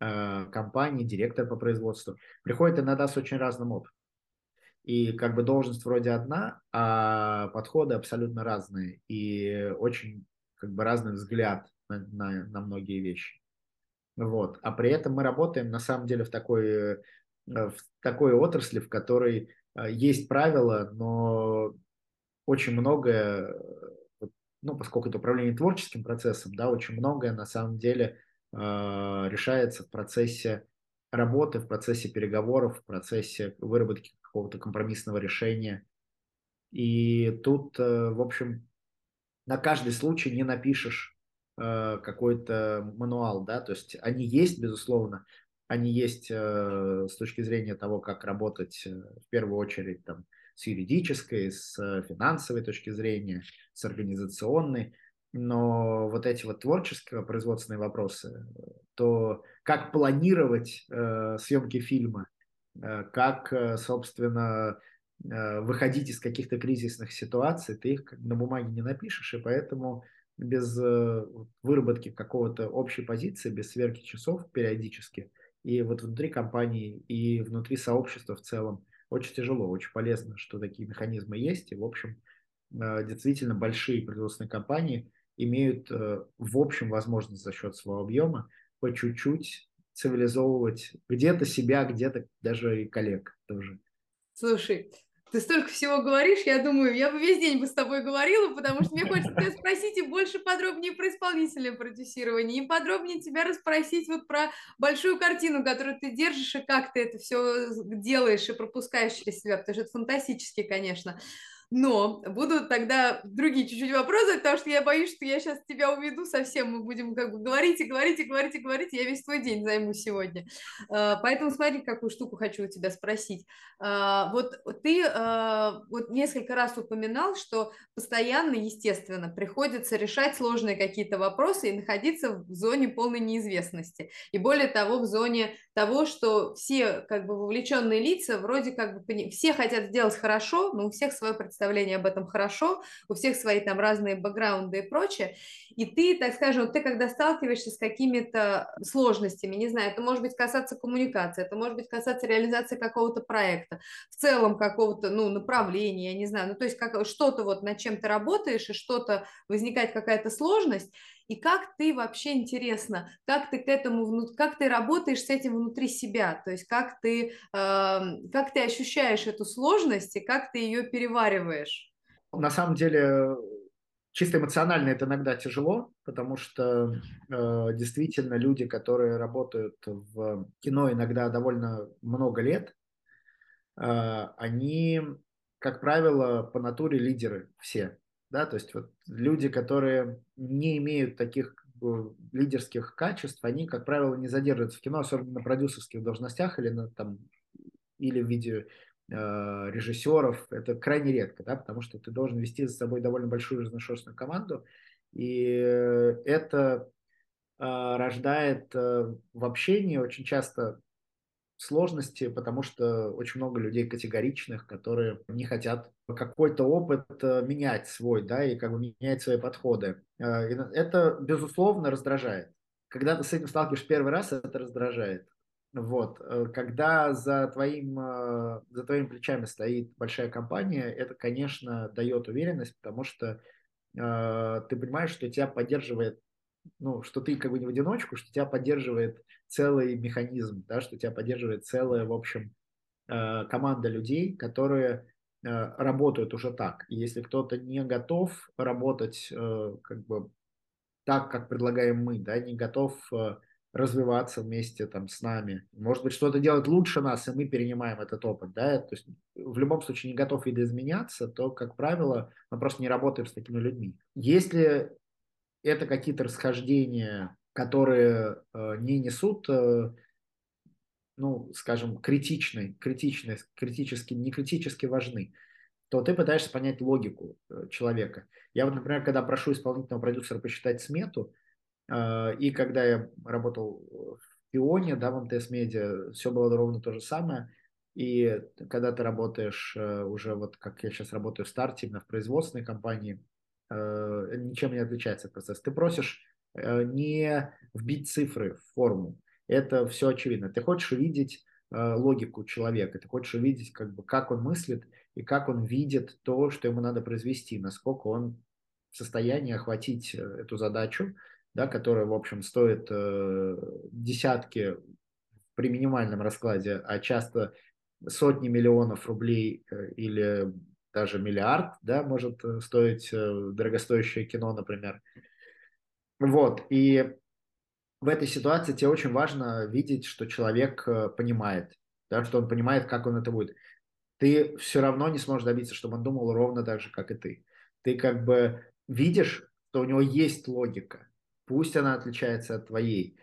э, компании, директор по производству, приходят иногда с очень разным опытом. И как бы должность вроде одна, а подходы абсолютно разные и очень как бы разный взгляд на, на, на многие вещи. Вот. А при этом мы работаем на самом деле в такой, э, в такой отрасли, в которой э, есть правила, но очень многое, ну, поскольку это управление творческим процессом, да, очень многое на самом деле э, решается в процессе работы, в процессе переговоров, в процессе выработки какого-то компромиссного решения. И тут, в общем, на каждый случай не напишешь Э, какой-то мануал, да, то есть они есть, безусловно, они есть э, с точки зрения того, как работать э, в первую очередь там, с юридической, с финансовой точки зрения, с организационной, но вот эти вот творческие производственные вопросы, то как планировать э, съемки фильма, э, как, собственно, э, выходить из каких-то кризисных ситуаций, ты их на бумаге не напишешь, и поэтому без э, выработки какого-то общей позиции, без сверки часов периодически, и вот внутри компании, и внутри сообщества в целом очень тяжело, очень полезно, что такие механизмы есть, и, в общем, э, действительно большие производственные компании имеют э, в общем возможность за счет своего объема по чуть-чуть цивилизовывать где-то себя, где-то даже и коллег тоже. Слушай, ты столько всего говоришь, я думаю, я бы весь день бы с тобой говорила, потому что мне хочется тебя спросить и больше подробнее про исполнительное продюсирование, и подробнее тебя расспросить вот про большую картину, которую ты держишь, и как ты это все делаешь и пропускаешь через себя, потому что это фантастически, конечно. Но будут тогда другие чуть-чуть вопросы, потому что я боюсь, что я сейчас тебя уведу совсем. Мы будем как бы говорить и говорить и говорить и говорить. Я весь твой день займу сегодня. А, поэтому смотри, какую штуку хочу у тебя спросить. А, вот ты а, вот несколько раз упоминал, что постоянно, естественно, приходится решать сложные какие-то вопросы и находиться в зоне полной неизвестности. И более того, в зоне того, что все как бы вовлеченные лица вроде как бы все хотят сделать хорошо, но у всех свое представление об этом хорошо, у всех свои там разные бэкграунды и прочее. И ты, так скажем, ты когда сталкиваешься с какими-то сложностями, не знаю, это может быть касаться коммуникации, это может быть касаться реализации какого-то проекта, в целом какого-то, ну, направления, я не знаю, ну, то есть как что-то вот над чем ты работаешь, и что-то возникает какая-то сложность, и как ты вообще интересно, как ты к этому, как ты работаешь с этим внутри себя, то есть как ты, э, как ты ощущаешь эту сложность и как ты ее перевариваешь? На самом деле, чисто эмоционально это иногда тяжело, потому что э, действительно люди, которые работают в кино иногда довольно много лет, они, как правило, по натуре лидеры все. Да, то есть вот люди, которые не имеют таких лидерских качеств, они, как правило, не задерживаются в кино, особенно на продюсерских должностях или, на, там, или в виде э, режиссеров. Это крайне редко, да, потому что ты должен вести за собой довольно большую разношерстную команду, и это э, рождает э, в общении очень часто сложности, потому что очень много людей категоричных, которые не хотят какой-то опыт э, менять свой, да, и как бы менять свои подходы. Э, это, безусловно, раздражает. Когда ты с этим сталкиваешься первый раз, это раздражает. Вот. Э, когда за твоим, за твоими плечами стоит большая компания, это, конечно, дает уверенность, потому что ты понимаешь, что тебя поддерживает ну, что ты как бы не в одиночку, что тебя поддерживает целый механизм, да, что тебя поддерживает целая, в общем, команда людей, которые работают уже так. И если кто-то не готов работать э, как бы так, как предлагаем мы, да, не готов развиваться вместе там с нами, может быть, что-то делать лучше нас, и мы перенимаем этот опыт, да, то есть в любом случае не готов видоизменяться, то, как правило, мы просто не работаем с такими людьми. Если это какие-то расхождения, которые э, не несут, э, ну, скажем, критичной, критичной, критически, не критически важны, то ты пытаешься понять логику э, человека. Я вот, например, когда прошу исполнительного продюсера посчитать смету, э, и когда я работал в Пионе, да, в МТС Медиа, все было ровно то же самое. И когда ты работаешь э, уже, вот как я сейчас работаю в старте, именно в производственной компании, ничем не отличается процесс. Ты просишь не вбить цифры в форму. Это все очевидно. Ты хочешь увидеть э, логику человека, ты хочешь увидеть, как, бы, как он мыслит и как он видит то, что ему надо произвести, насколько он в состоянии охватить эту задачу, да, которая, в общем, стоит э, десятки при минимальном раскладе, а часто сотни миллионов рублей э, или даже миллиард, да, может э, стоить э, дорогостоящее кино, например. Вот, и в этой ситуации тебе очень важно видеть, что человек э, понимает, да, что он понимает, как он это будет. Ты все равно не сможешь добиться, чтобы он думал ровно так же, как и ты. Ты как бы видишь, что у него есть логика, пусть она отличается от твоей,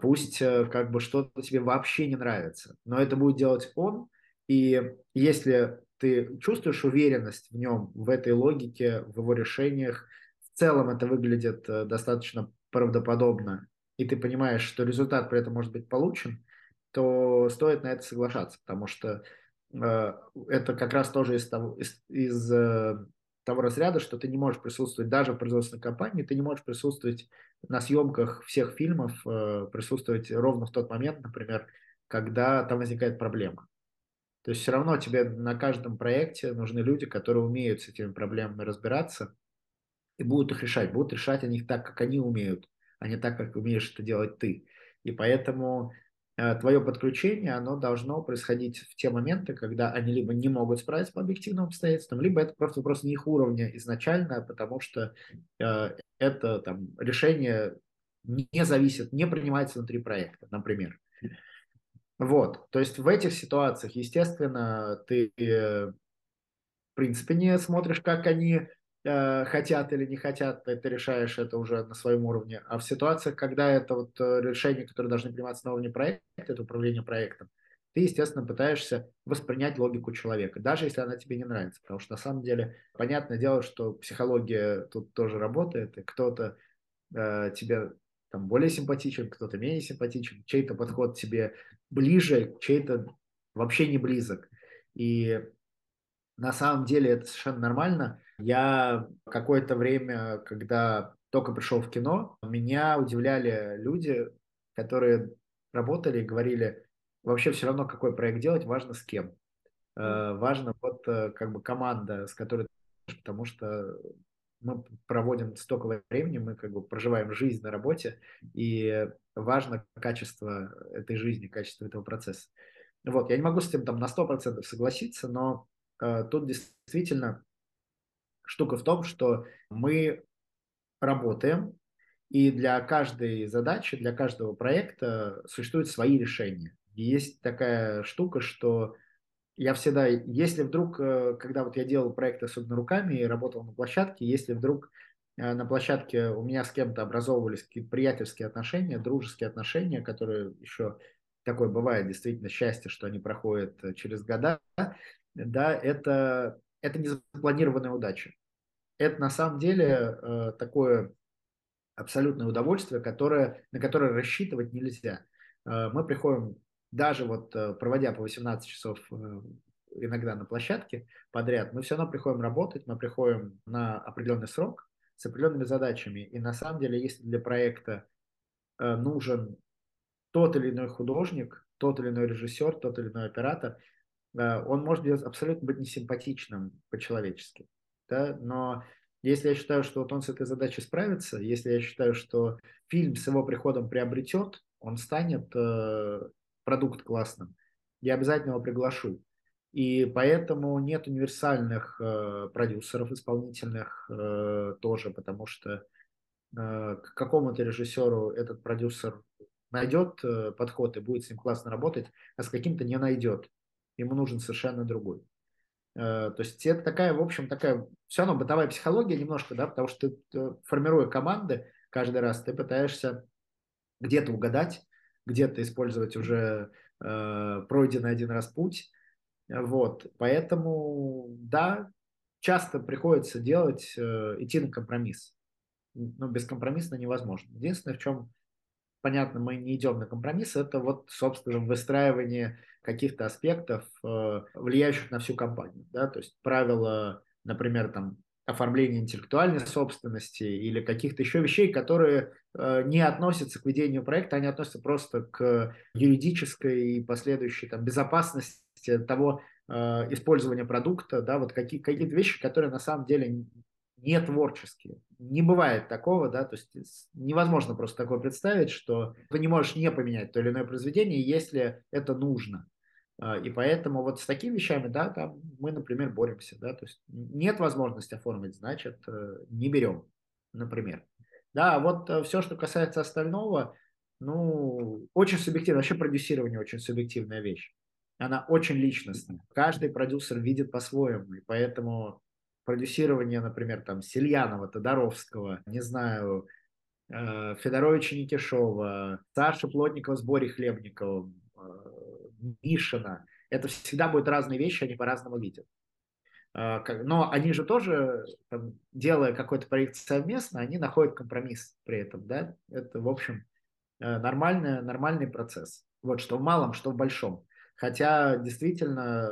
пусть как бы что-то тебе вообще не нравится, но это будет делать он, и если ты чувствуешь уверенность в нем, в этой логике, в его решениях. В целом это выглядит э, достаточно правдоподобно, и ты понимаешь, что результат при этом может быть получен, то стоит на это соглашаться, потому что э, это как раз тоже из того, из, из э, того разряда, что ты не можешь присутствовать даже в производственной компании, ты не можешь присутствовать на съемках всех фильмов, э, присутствовать ровно в тот момент, например, когда там возникает проблема. То есть все равно тебе на каждом проекте нужны люди, которые умеют с этими проблемами разбираться и будут их решать. Будут решать они их так, как они умеют, а не так, как умеешь это делать ты. И поэтому э, твое подключение, оно должно происходить в те моменты, когда они либо не могут справиться по объективным обстоятельствам, либо это просто вопрос не их уровня изначально, потому что э, это там, решение не зависит, не принимается внутри проекта, например. Вот, то есть в этих ситуациях, естественно, ты, э, в принципе, не смотришь, как они хотят или не хотят, ты решаешь это уже на своем уровне. А в ситуациях, когда это вот э, решения, которые должны приниматься на уровне проекта, это управление проектом, ты, естественно, пытаешься воспринять логику человека, даже если она тебе не нравится. Потому что на самом деле, понятное дело, что психология тут тоже работает, и кто-то э, тебе там более симпатичен, кто-то менее симпатичен, чей-то подход тебе ближе, чей-то вообще не близок. И на самом деле это совершенно нормально. Я какое-то время, когда только пришел в кино, меня удивляли люди, которые работали и говорили, вообще все равно какой проект делать, важно с кем. Mm. Важно вот э, как бы команда, с которой потому что мы проводим столько времени, мы как бы проживаем жизнь на работе, и важно качество этой жизни, качество этого процесса. Вот, я не могу с этим там на 100% согласиться, но э, тут действительно штука в том, что мы работаем, и для каждой задачи, для каждого проекта существуют свои решения. И есть такая штука, что я всегда, если вдруг, э, когда вот я делал проект особенно руками и работал на площадке, если вдруг э, на площадке у меня с кем-то образовывались какие-то приятельские отношения, дружеские отношения, которые еще такое бывает, действительно, счастье, что они проходят э, через года, да, это, это не запланированная удача. Это на самом деле такое абсолютное удовольствие, которое, на которое рассчитывать нельзя. Мы приходим даже вот э, проводя по 18 часов э, иногда на площадке подряд, мы все равно приходим работать, мы приходим на определенный срок с определенными задачами. И на самом деле, если для проекта э, нужен тот или иной художник, тот или иной режиссер, тот или иной оператор, он может быть абсолютно быть несимпатичным по-человечески. Да? Но если я считаю, что вот он с этой задачей справится, если я считаю, что фильм с его приходом приобретет, он станет продукт классным, я обязательно его приглашу. И поэтому нет универсальных э, продюсеров исполнительных э, тоже, потому что э, к какому-то режиссеру этот продюсер найдет э, подход и будет с ним классно работать, а с каким-то не найдет. Ему нужен совершенно другой. Э, то есть это такая, в общем, такая все равно бытовая психология немножко, да, потому что ты, э, формируя команды, каждый раз ты пытаешься где-то угадать, где-то использовать уже э, пройденный один раз путь. Вот, поэтому, да, часто приходится делать, э, идти на компромисс. Но бескомпромиссно невозможно. Единственное, в чем, понятно, мы не идем на компромисс, это вот, собственно, выстраивание каких-то аспектов, э, влияющих на всю компанию. Да? То есть правила, например, там, оформления интеллектуальной собственности или каких-то еще вещей, которые э, не относятся к ведению проекта, они относятся просто к юридической и последующей там, безопасности того э, использования продукта, да, вот какие, какие-то вещи, которые на самом деле не творческие. Не бывает такого, да, то есть невозможно просто такое представить, что ты не можешь не поменять то или иное произведение, если это нужно. А, и поэтому вот с такими вещами, да, там мы, например, боремся, да, то есть нет возможности оформить, значит, э, не берем, например. Да, вот э, все, что касается остального, ну, очень субъективно, вообще продюсирование очень субъективная вещь. Она очень личностная. Каждый продюсер видит по-своему, и поэтому продюсирование, например, там, Сельянова, Тодоровского, не знаю, э, Федоровича Никишова, Саши Плотникова с Борей Хлебниковым, Мишина. Это всегда будут разные вещи, они по-разному видят. А, но они же тоже, там, делая какой-то проект совместно, они находят компромисс при этом. Да? Это, в общем, э, нормальный, нормальный процесс. Вот что в малом, что в большом. Хотя действительно,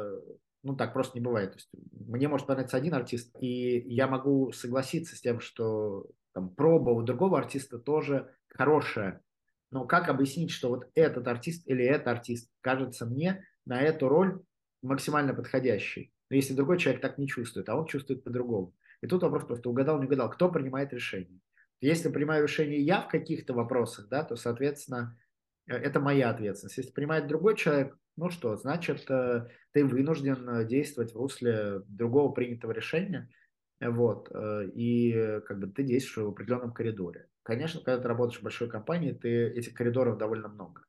ну так просто не бывает. То есть, мне может понравиться один артист, и я могу согласиться с тем, что там, проба у другого артиста тоже хорошая, но как объяснить, что вот этот артист или этот артист кажется мне на эту роль максимально подходящий? Но если другой человек так не чувствует, а он чувствует по-другому. И тут вопрос просто угадал, не угадал. Кто принимает решение? Если принимаю решение я в каких-то вопросах, да, то, соответственно, э, это моя ответственность. Если принимает другой человек, ну что, значит, э, ты вынужден э, действовать в русле другого принятого решения, вот, и как бы ты действуешь в определенном коридоре. Конечно, когда ты работаешь в большой компании, ты, этих коридоров довольно много.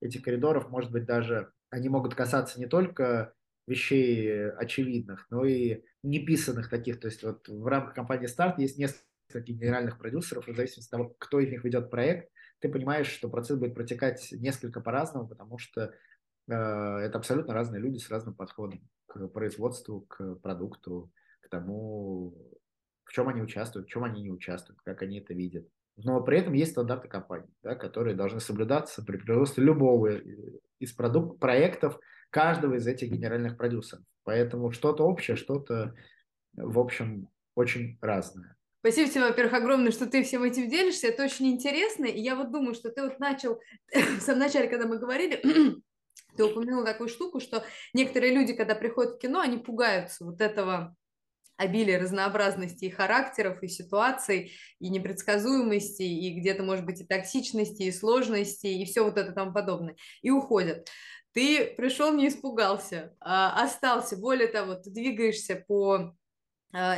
Этих коридоров, может быть, даже они могут касаться не только вещей очевидных, но и неписанных таких. То есть вот в рамках компании Старт есть несколько генеральных продюсеров, в зависимости от того, кто из них ведет проект, ты понимаешь, что процесс будет протекать несколько по-разному, потому что э, это абсолютно разные люди с разным подходом к производству, к продукту, к тому, в чем они участвуют, в чем они не участвуют, как они это видят. Но при этом есть стандарты компании, да, которые должны соблюдаться при производстве любого из продук- проектов каждого из этих генеральных продюсеров. Поэтому что-то общее, что-то, в общем, очень разное. Спасибо тебе, во-первых, огромное, что ты всем этим делишься. Это очень интересно. И я вот думаю, что ты вот начал *coughs* в самом начале, когда мы говорили, ты упомянул такую штуку, что некоторые люди, когда приходят в кино, они пугаются вот этого обилие разнообразности и характеров, и ситуаций, и непредсказуемости, и где-то, может быть, и токсичности, и сложности, и все вот это там подобное, и уходят. Ты пришел, не испугался, а остался. Более того, ты двигаешься по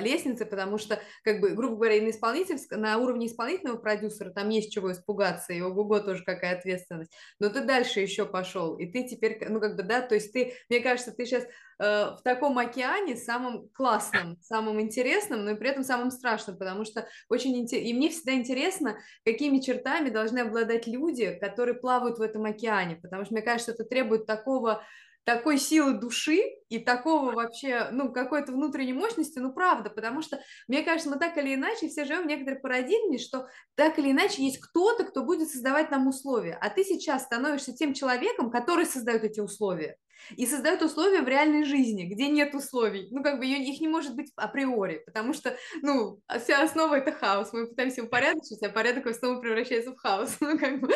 лестницы, потому что, как бы, грубо говоря, на, исполнительск... на уровне исполнительного продюсера там есть чего испугаться, и ого-го тоже какая ответственность, но ты дальше еще пошел, и ты теперь, ну, как бы, да, то есть ты, мне кажется, ты сейчас э, в таком океане самым классным, самым интересным, но и при этом самым страшным, потому что очень интересно, и мне всегда интересно, какими чертами должны обладать люди, которые плавают в этом океане, потому что, мне кажется, это требует такого такой силы души и такого вообще, ну, какой-то внутренней мощности, ну, правда, потому что, мне кажется, мы так или иначе все живем в некоторой парадигме, что так или иначе есть кто-то, кто будет создавать нам условия, а ты сейчас становишься тем человеком, который создает эти условия и создает условия в реальной жизни, где нет условий. Ну, как бы их не может быть априори, потому что, ну, вся основа — это хаос. Мы пытаемся упорядочить, а порядок снова превращается в хаос. *laughs* Ну, как бы...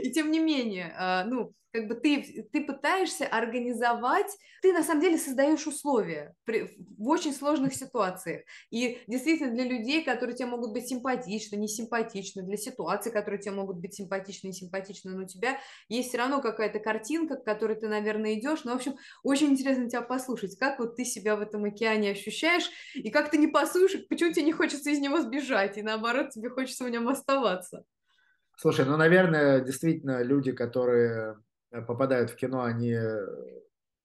И тем не менее, а, ну, как бы ты, ты пытаешься организовать, ты на самом деле создаешь условия при, в очень сложных ситуациях. И действительно для людей, которые тебе могут быть симпатичны, не симпатичны, для ситуаций, которые тебе могут быть симпатичны, не симпатичны, но у тебя есть все равно какая-то картинка, к которой ты, наверное, идешь. Ну, в общем, очень интересно тебя послушать, как вот ты себя в этом океане ощущаешь, и как ты не послушаешь, почему тебе не хочется из него сбежать, и наоборот, тебе хочется в нем оставаться. Слушай, ну, наверное, действительно, люди, которые Э, попадают в кино, они э,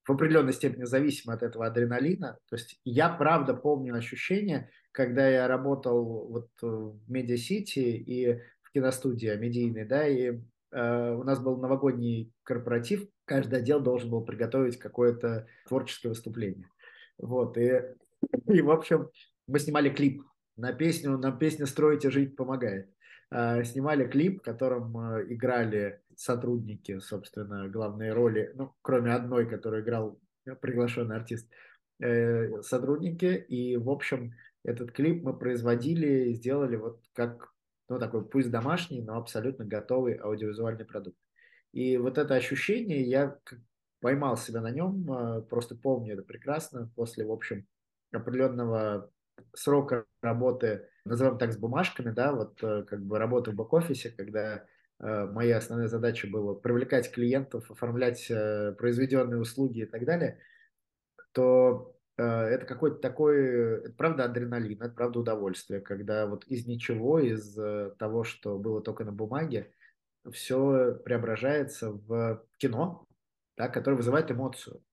в определенной степени зависимы от этого адреналина. То есть я правда помню ощущение, когда я работал вот в Амедиа-Сити и в киностудии медийной, да, и э, у нас был новогодний корпоратив, каждый отдел должен был приготовить какое-то творческое выступление. Вот, и, *laughs* и в общем, мы снимали клип на песню, на песню «Строить и жить помогает». Э, снимали клип, в котором э, играли сотрудники, собственно, главные роли, ну, кроме одной, которую играл приглашенный артист, э, сотрудники. И, в общем, этот клип мы производили, сделали вот как, ну, такой пусть домашний, но абсолютно готовый аудиовизуальный продукт. И вот это ощущение, я поймал себя на нем, просто помню это прекрасно, после, в общем, определенного срока работы назовем так, с бумажками, да, вот э, как бы работа в бэк-офисе, когда э, моя основная задача была привлекать клиентов, оформлять э, произведенные услуги и так далее, то это какой-то такой, это правда адреналин, это правда удовольствие, когда вот из ничего, из того, что было только на бумаге, все преображается в кино, да, которое вызывает эмоцию.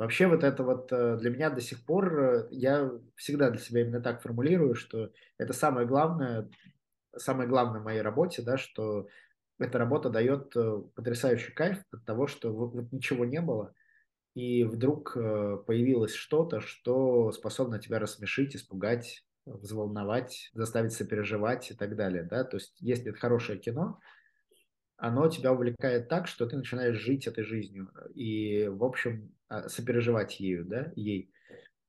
Вообще вот это вот э, для меня до сих пор, э, я всегда для себя именно так формулирую, что это самое главное, самое главное в моей работе, да, что эта работа дает э, потрясающий кайф от того, что вот, ничего не было, и вдруг появилось что-то, что способно тебя рассмешить, испугать, взволновать, заставить сопереживать и так далее. Да? То есть если это хорошее кино, оно тебя увлекает так, что ты начинаешь жить этой жизнью и, в общем, а, сопереживать ею, да, ей.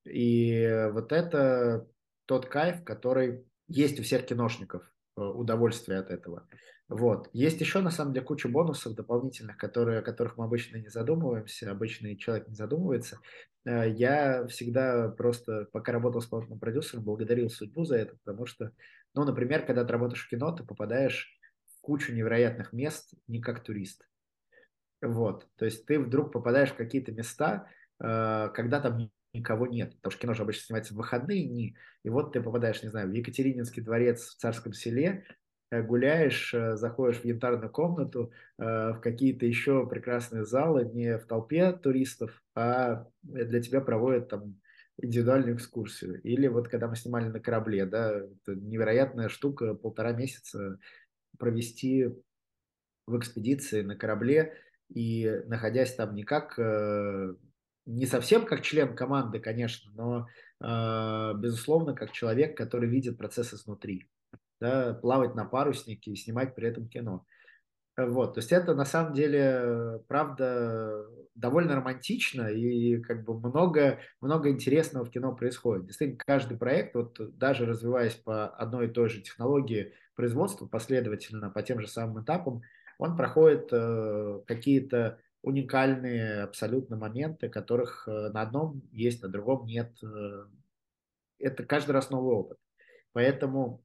И вот это тот кайф, который есть у всех киношников, э, удовольствие от этого. Вот. Есть еще, на самом деле, куча бонусов дополнительных, которые, о которых мы обычно не задумываемся, обычный человек не задумывается. Э, я всегда просто, пока работал с продюсером, благодарил судьбу за это, потому что, ну, например, когда ты работаешь в кино, ты попадаешь кучу невероятных мест не как турист. Вот, то есть ты вдруг попадаешь в какие-то места, э, когда там никого нет, потому что кино же обычно снимается в выходные дни, и вот ты попадаешь, не знаю, в Екатерининский дворец в Царском селе, э, гуляешь, э, заходишь в янтарную комнату, в какие-то еще прекрасные залы, не в толпе туристов, а для тебя проводят там индивидуальную экскурсию. Или вот когда мы снимали на корабле, да, это невероятная штука, полтора месяца провести в экспедиции на корабле и находясь там не как, э, не совсем как член команды, конечно, но, э, безусловно, как человек, который видит процессы снутри. Да, плавать на паруснике и снимать при этом кино. Вот, то есть это на самом деле, правда, довольно романтично и как бы много, много интересного в кино происходит. Действительно, каждый проект, вот даже развиваясь по одной и той же технологии производства последовательно по тем же самым этапам, он проходит э, какие-то уникальные абсолютно моменты, которых э, на одном есть, на другом нет. Э, это каждый раз новый опыт. Поэтому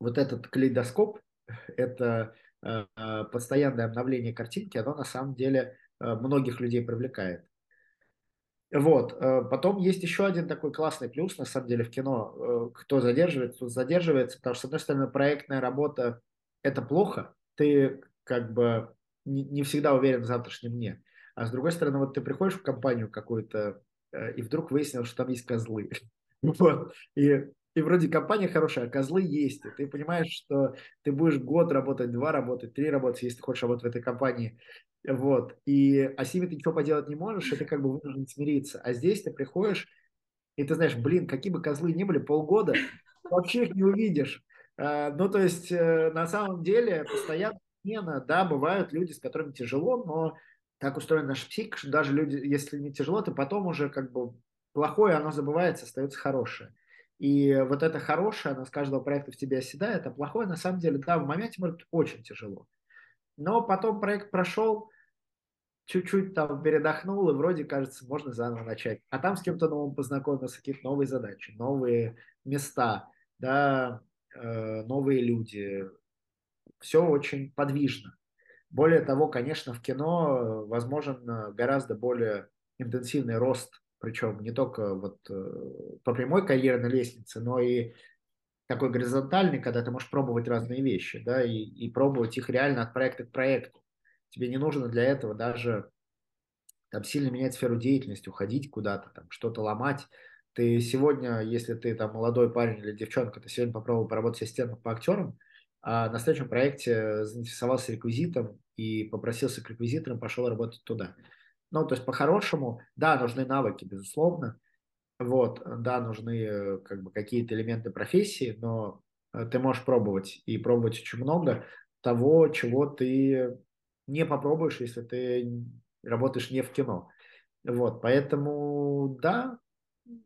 вот этот калейдоскоп, *laughs* это Э, постоянное обновление картинки, оно на самом деле многих людей привлекает. Вот. Э, потом есть еще один такой классный плюс, на самом деле, в кино. Э, кто задерживается, тот задерживается, потому что, с одной стороны, проектная работа – это плохо. Ты как бы не всегда уверен в завтрашнем дне. А с другой стороны, вот ты приходишь в компанию какую-то, э, и вдруг выяснилось, что там есть козлы. *laughs* Вот. И, и вроде компания хорошая, а козлы есть. И ты понимаешь, что ты будешь год работать, два работать, три работать, если ты хочешь работать в этой компании. Вот. И, а с ними ты ничего поделать не можешь, и ты как бы вынужден смириться. А здесь ты приходишь, и ты знаешь, блин, какие бы козлы ни были, полгода, вообще их не увидишь. А, ну, то есть, э, на самом деле, постоянно смена, да, бывают люди, с которыми тяжело, но так устроена наша психика, что даже люди, если не тяжело, то потом уже как бы плохое, оно забывается, остается хорошее. И вот это хорошее, оно с каждого проекта в тебе оседает, а плохое, на самом деле, да, в моменте может очень тяжело. Но потом проект прошел, чуть-чуть там передохнул, и вроде, кажется, можно заново начать. А там с кем-то новым познакомился, какие-то новые задачи, новые места, да, э, новые люди. Все очень подвижно. Более того, конечно, в кино возможен э, гораздо более интенсивный рост, причем не только вот э, по прямой карьерной лестнице, но и такой горизонтальный, когда ты можешь пробовать разные вещи, да, и, и пробовать их реально от проекта к проекту. Тебе не нужно для этого даже там сильно менять сферу деятельности, уходить куда-то, там что-то ломать. Ты сегодня, если ты там молодой парень или девчонка, ты сегодня попробовал поработать ассистентом по актерам, а на следующем проекте заинтересовался реквизитом и попросился к реквизиторам, пошел работать туда. Ну, то есть по-хорошему, да, нужны навыки, безусловно, вот, да, нужны как бы какие-то элементы профессии, но э, ты можешь пробовать и пробовать очень много того, чего ты не попробуешь, если ты работаешь не в кино. Вот, поэтому, да,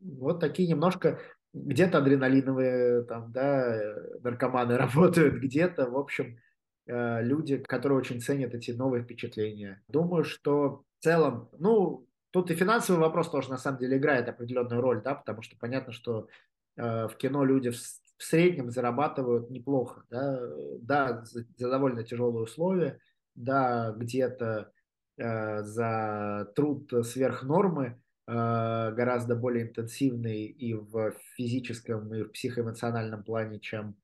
вот такие немножко где-то адреналиновые там, да, наркоманы *laughs* работают, где-то, в общем, э, люди, которые очень ценят эти новые впечатления. Думаю, что в целом, ну, тут и финансовый вопрос тоже на самом деле играет определенную роль, да, потому что понятно, что э, в кино люди в, в среднем зарабатывают неплохо, да, да, за, за довольно тяжелые условия, да, где-то э, за труд сверх нормы, Э, гораздо более интенсивный и в физическом, и в психоэмоциональном плане, чем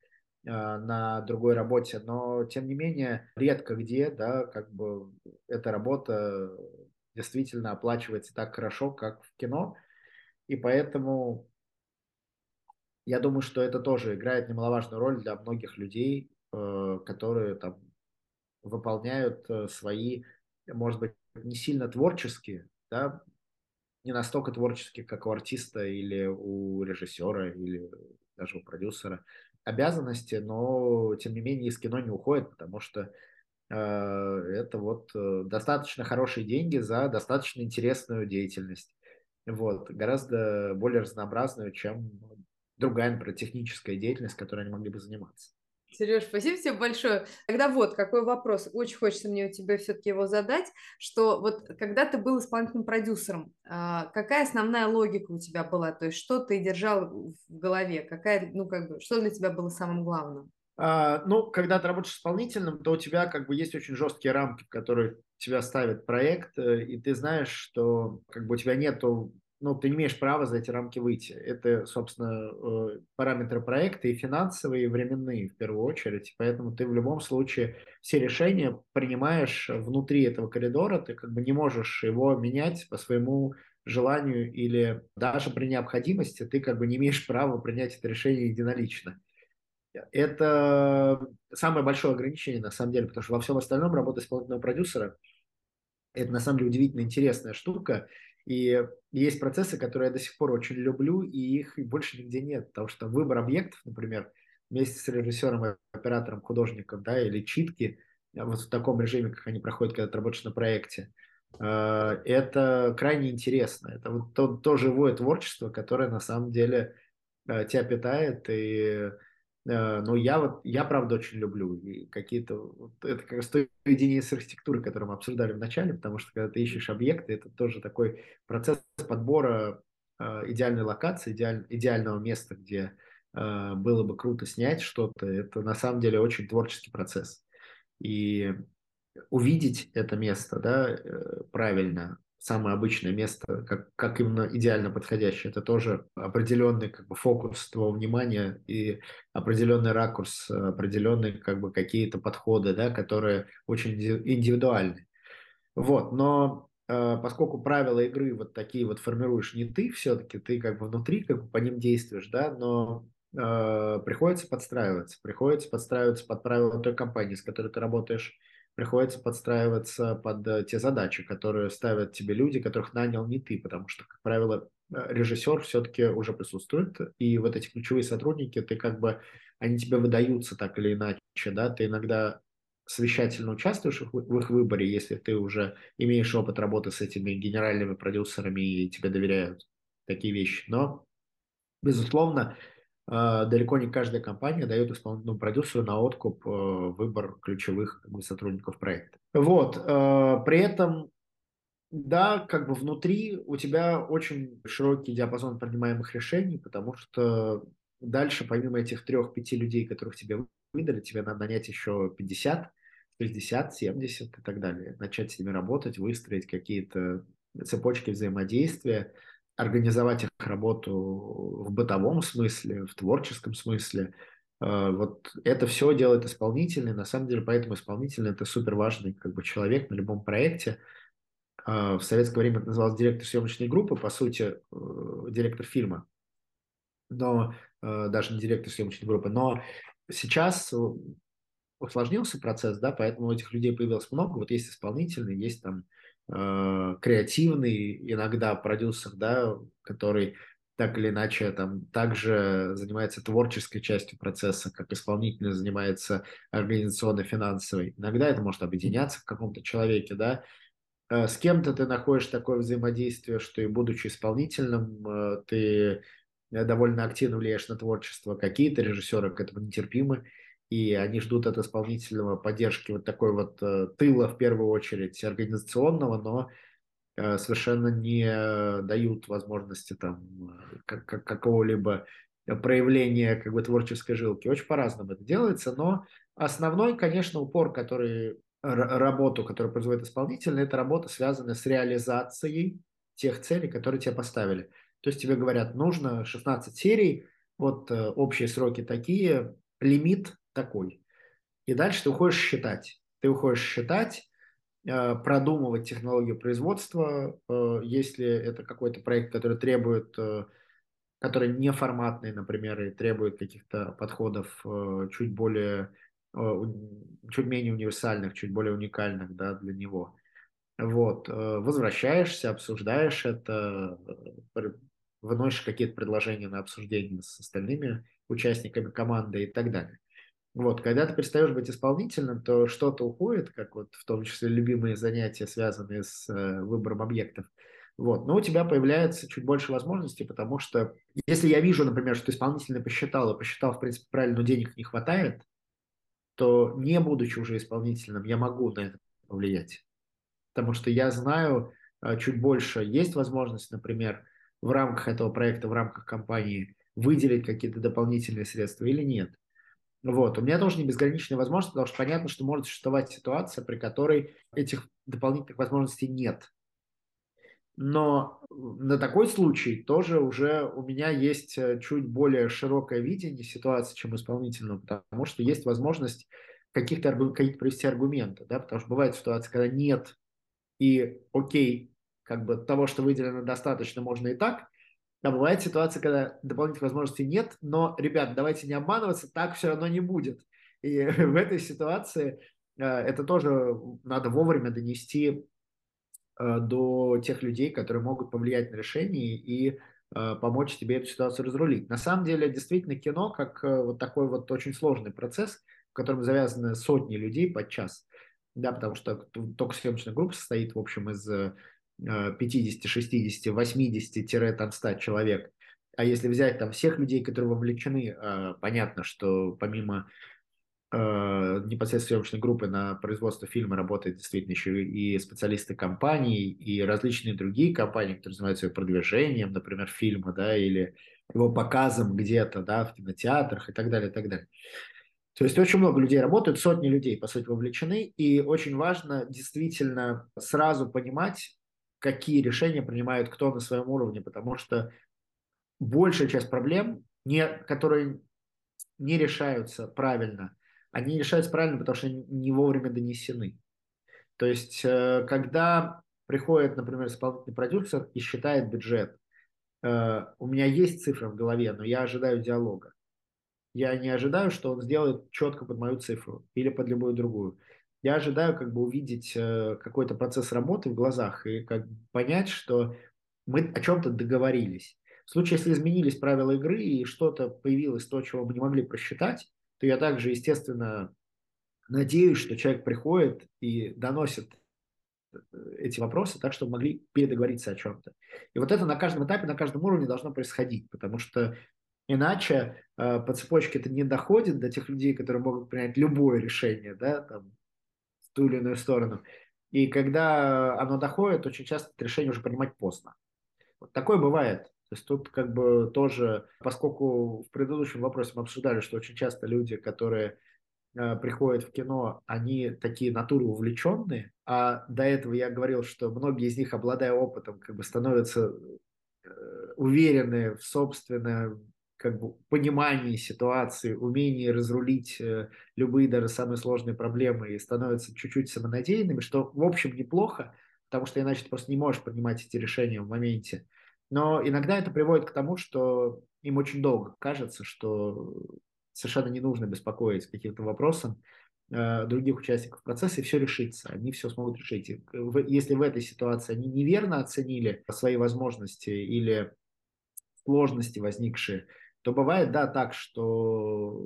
э, на другой работе, но тем не менее редко где, да, как бы эта работа действительно оплачивается так хорошо, как в кино, и поэтому я думаю, что это тоже играет немаловажную роль для многих людей, э, которые там выполняют свои, может быть, не сильно творческие, да, не настолько творческих, как у артиста или у режиссера, или даже у продюсера обязанности, но тем не менее из кино не уходит, потому что э, это вот э, достаточно хорошие деньги за достаточно интересную деятельность. Вот, гораздо более разнообразную, чем другая, например, техническая деятельность, которой они могли бы заниматься. Сереж, спасибо тебе большое. Тогда вот какой вопрос. Очень хочется мне у тебя все-таки его задать, что вот когда ты был исполнительным продюсером, а, какая основная логика у тебя была? То есть что ты держал в голове? Какая, ну как бы, что для тебя было самым главным? А, ну, когда ты работаешь исполнительным, то у тебя как бы есть очень жесткие рамки, которые тебя ставит проект, э, и ты знаешь, что как бы у тебя нету ну, ты не имеешь права за эти рамки выйти. Это, собственно, э, параметры проекта и финансовые, и временные в первую очередь. Поэтому ты в любом случае все решения принимаешь внутри этого коридора, ты как бы не можешь его менять по своему желанию или даже при необходимости ты как бы не имеешь права принять это решение единолично. Это самое большое ограничение на самом деле, потому что во всем остальном работа исполнительного продюсера – это на самом деле удивительно интересная штука, и есть процессы, которые я до сих пор очень люблю, и их больше нигде нет, потому что выбор объектов, например, вместе с режиссером, оператором, художником, да, или читки, э, вот в таком режиме, как они проходят, когда ты работаешь на проекте, э, это крайне интересно. Это вот то, то живое творчество, которое на самом деле э, тебя питает и но я вот, я правда очень люблю какие-то, вот это как раз то видение с архитектуры, которое мы обсуждали в начале, потому что когда ты ищешь объекты, это тоже такой процесс подбора э, идеальной локации, идеаль, идеального места, где э, было бы круто снять что-то, это на самом деле очень творческий процесс. И увидеть это место, да, правильно, самое обычное место, как, как именно идеально подходящее. Это тоже определенный как бы, фокус твоего внимания и определенный ракурс, определенные как бы, какие-то подходы, да, которые очень индивидуальны. Вот, но э, поскольку правила игры вот такие вот формируешь не ты все-таки, ты как бы внутри как бы по ним действуешь, да, но э, приходится подстраиваться, приходится подстраиваться под правила той компании, с которой ты работаешь, приходится подстраиваться под э, те задачи, которые ставят тебе люди, которых нанял не ты, потому что, как правило, э, режиссер все-таки уже присутствует, и вот эти ключевые сотрудники, ты как бы, они тебе выдаются так или иначе, да, ты иногда совещательно участвуешь в их выборе, если ты уже имеешь опыт работы с этими генеральными продюсерами и тебе доверяют такие вещи. Но, безусловно, далеко не каждая компания дает исполнительному продюсеру на откуп э, выбор ключевых как бы, сотрудников проекта. Вот. Э, при этом, да, как бы внутри у тебя очень широкий диапазон принимаемых решений, потому что дальше, помимо этих трех-пяти людей, которых тебе выдали, тебе надо нанять еще 50, 60, 70 и так далее. Начать с ними работать, выстроить какие-то цепочки взаимодействия, организовать их работу в бытовом смысле, в творческом смысле. Э, вот это все делает исполнительный. На самом деле, поэтому исполнительный – это супер важный как бы, человек на любом проекте. Э, в советское время это называлось директор съемочной группы, по сути, э, директор фильма. Но даже не директор съемочной группы. Но сейчас усложнился процесс, да, поэтому у этих людей появилось много. Вот есть исполнительный, есть там э, креативный, иногда продюсер, да, который так или иначе там также занимается творческой частью процесса, как исполнительный занимается организационно-финансовой. Иногда это может объединяться в каком-то человеке, да. Э, с кем-то ты находишь такое взаимодействие, что и будучи исполнительным, э, ты довольно активно влияешь на творчество. Какие-то режиссеры к этому нетерпимы, и они ждут от исполнительного поддержки вот такой вот э, тыла, в первую очередь, организационного, но э, совершенно не дают возможности там как, какого-либо проявления как бы творческой жилки. Очень по-разному это делается, но основной, конечно, упор, который работу, которую производит исполнительный, это работа, связанная с реализацией тех целей, которые тебе поставили. То есть тебе говорят, нужно 16 серий, вот э, общие сроки такие, лимит такой. И дальше ты уходишь считать. Ты уходишь считать, э, продумывать технологию производства, э, если это какой-то проект, который требует, который не форматный, например, и требует каких-то подходов чуть более, чуть менее универсальных, чуть более уникальных да, для него. Вот, возвращаешься, обсуждаешь это, выносишь какие-то предложения на обсуждение с остальными участниками команды и так далее. Вот, когда ты перестаешь быть исполнительным, то что-то уходит, как вот в том числе любимые занятия, связанные с э, выбором объектов. Вот, но у тебя появляется чуть больше возможностей, потому что если я вижу, например, что исполнительный посчитал и посчитал, в принципе, правильно, но денег не хватает, то не будучи уже исполнительным, я могу на это повлиять. Потому что я знаю э, чуть больше. Есть возможность, например, в рамках этого проекта, в рамках компании выделить какие-то дополнительные средства или нет. Вот. У меня тоже не безграничная возможность, потому что понятно, что может существовать ситуация, при которой этих дополнительных возможностей нет. Но на такой случай тоже уже у меня есть э, чуть более широкое видение ситуации, чем исполнительного, потому что есть возможность каких-то каких привести аргументы, да, потому что бывает ситуация, когда нет и окей, как бы того, что выделено достаточно, можно и так. А бывает ситуация, когда дополнительных возможностей нет, но, ребят, давайте не обманываться, так все равно не будет. И *laughs* в этой ситуации э, это тоже надо вовремя донести э, до тех людей, которые могут повлиять на решение и э, помочь тебе эту ситуацию разрулить. На самом деле, действительно, кино как вот такой вот очень сложный процесс, в котором завязаны сотни людей под час, да, потому что только съемочная группа состоит, в общем, из 50, 60, 80-100 человек. А если взять там всех людей, которые вовлечены, а, понятно, что помимо а, непосредственно съемочной группы на производство фильма работают действительно еще и специалисты компаний, и различные другие компании, которые занимаются продвижением, например, фильма, да, или его показом где-то, да, в кинотеатрах и так далее, и так далее. То есть очень много людей работают, сотни людей, по сути, вовлечены, и очень важно действительно сразу понимать, какие решения принимают кто на своем уровне, потому что большая часть проблем, не, которые не решаются правильно, они решаются правильно, потому что не вовремя донесены. То есть, э, когда приходит, например, исполнительный продюсер и считает бюджет, э, у меня есть цифра в голове, но я ожидаю диалога. Я не ожидаю, что он сделает четко под мою цифру или под любую другую. Я ожидаю как бы увидеть э, какой-то процесс работы в глазах и как понять, что мы о чем-то договорились. В случае, если изменились правила игры и что-то появилось, то, чего мы не могли просчитать, то я также, естественно, надеюсь, что человек приходит и доносит э, эти вопросы так, чтобы могли передоговориться о чем-то. И вот это на каждом этапе, на каждом уровне должно происходить, потому что иначе э, по цепочке это не доходит до тех людей, которые могут принять любое решение, да, там, ту или иную сторону. И когда оно доходит, очень часто это решение уже принимать поздно. Вот такое бывает. То есть тут как бы тоже, поскольку в предыдущем вопросе мы обсуждали, что очень часто люди, которые э, приходят в кино, они такие натуры увлеченные, а до этого я говорил, что многие из них, обладая опытом, как бы становятся э, уверены в собственном как бы понимании ситуации, умении разрулить э, любые даже самые сложные проблемы и становятся чуть-чуть самонадеянными, что в общем неплохо, потому что иначе ты просто не можешь принимать эти решения в моменте. Но иногда это приводит к тому, что им очень долго кажется, что совершенно не нужно беспокоить каким-то вопросом э, других участников процесса, и все решится, они все смогут решить. Если в этой ситуации они неверно оценили свои возможности или сложности возникшие, то бывает, да, так, что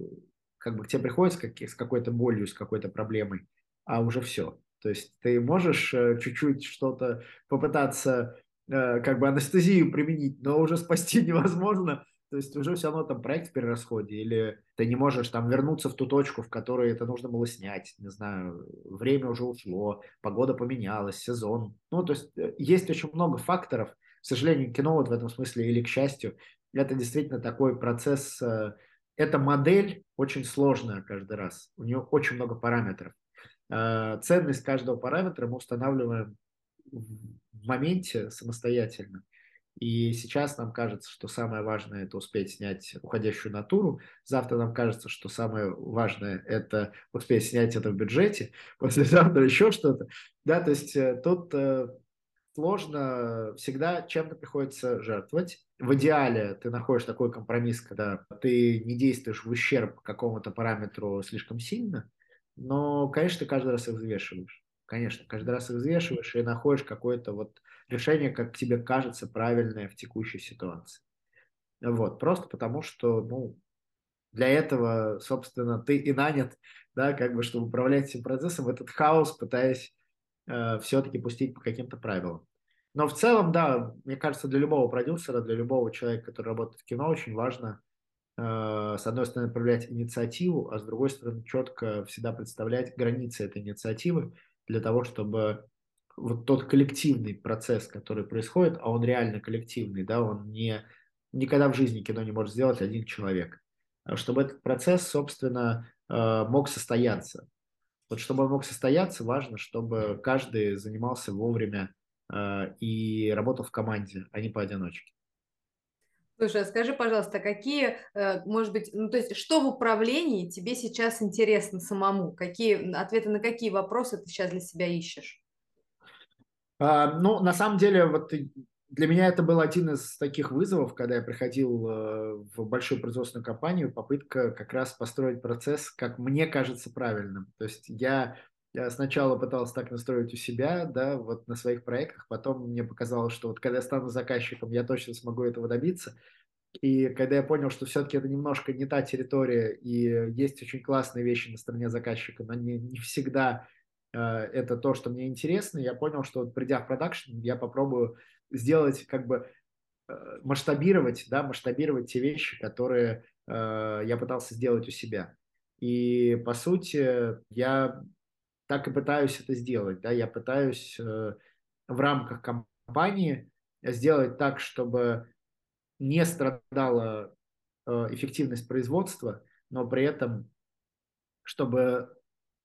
как бы к тебе приходят с, как, с какой-то болью, с какой-то проблемой, а уже все. То есть ты можешь э, чуть-чуть что-то попытаться э, как бы анестезию применить, но уже спасти *laughs* невозможно. То есть уже все равно там проект в перерасходе, или ты не можешь там вернуться в ту точку, в которой это нужно было снять, не знаю, время уже ушло, погода поменялась, сезон. Ну, то есть э, есть очень много факторов, к сожалению, кино вот в этом смысле или к счастью, это действительно такой процесс, э, эта модель очень сложная каждый раз, у нее очень много параметров. Э, ценность каждого параметра мы устанавливаем в моменте самостоятельно. И сейчас нам кажется, что самое важное это успеть снять уходящую натуру. Завтра нам кажется, что самое важное это успеть снять это в бюджете. *laughs* Послезавтра еще что-то. Да, то есть э, тут сложно, всегда чем-то приходится жертвовать. В идеале ты находишь такой компромисс, когда ты не действуешь в ущерб какому-то параметру слишком сильно, но, конечно, ты каждый раз их взвешиваешь. Конечно, каждый раз их взвешиваешь и находишь какое-то вот решение, как тебе кажется, правильное в текущей ситуации. Вот, просто потому что, ну, для этого, собственно, ты и нанят, да, как бы, чтобы управлять этим процессом, этот хаос, пытаясь э, все-таки пустить по каким-то правилам. Но в целом, да, мне кажется, для любого продюсера, для любого человека, который работает в кино, очень важно, э, с одной стороны, проявлять инициативу, а с другой стороны, четко всегда представлять границы этой инициативы для того, чтобы вот тот коллективный процесс, который происходит, а он реально коллективный, да, он не никогда в жизни кино не может сделать один человек, а чтобы этот процесс, собственно, э, мог состояться. Вот чтобы он мог состояться, важно, чтобы каждый занимался вовремя и работал в команде, а не поодиночке. Слушай, а скажи, пожалуйста, какие, э, может быть, ну то есть, что в управлении тебе сейчас интересно самому? Какие ответы на какие вопросы ты сейчас для себя ищешь? А, ну, на самом деле, вот для меня это был один из таких вызовов, когда я приходил э, в большую производственную компанию, попытка как раз построить процесс, как мне кажется, правильным. То есть я, я сначала пытался так настроить у себя, да, вот на своих проектах, потом мне показалось, что вот когда я стану заказчиком, я точно смогу этого добиться. И когда я понял, что все-таки это немножко не та территория, и есть очень классные вещи на стороне заказчика, но не, не всегда э, это то, что мне интересно, я понял, что вот придя в продакшн, я попробую сделать, как бы э, масштабировать, да, масштабировать те вещи, которые э, я пытался сделать у себя. И по сути я так и пытаюсь это сделать, да, я пытаюсь э, в рамках компании сделать так, чтобы не страдала э, эффективность производства, но при этом чтобы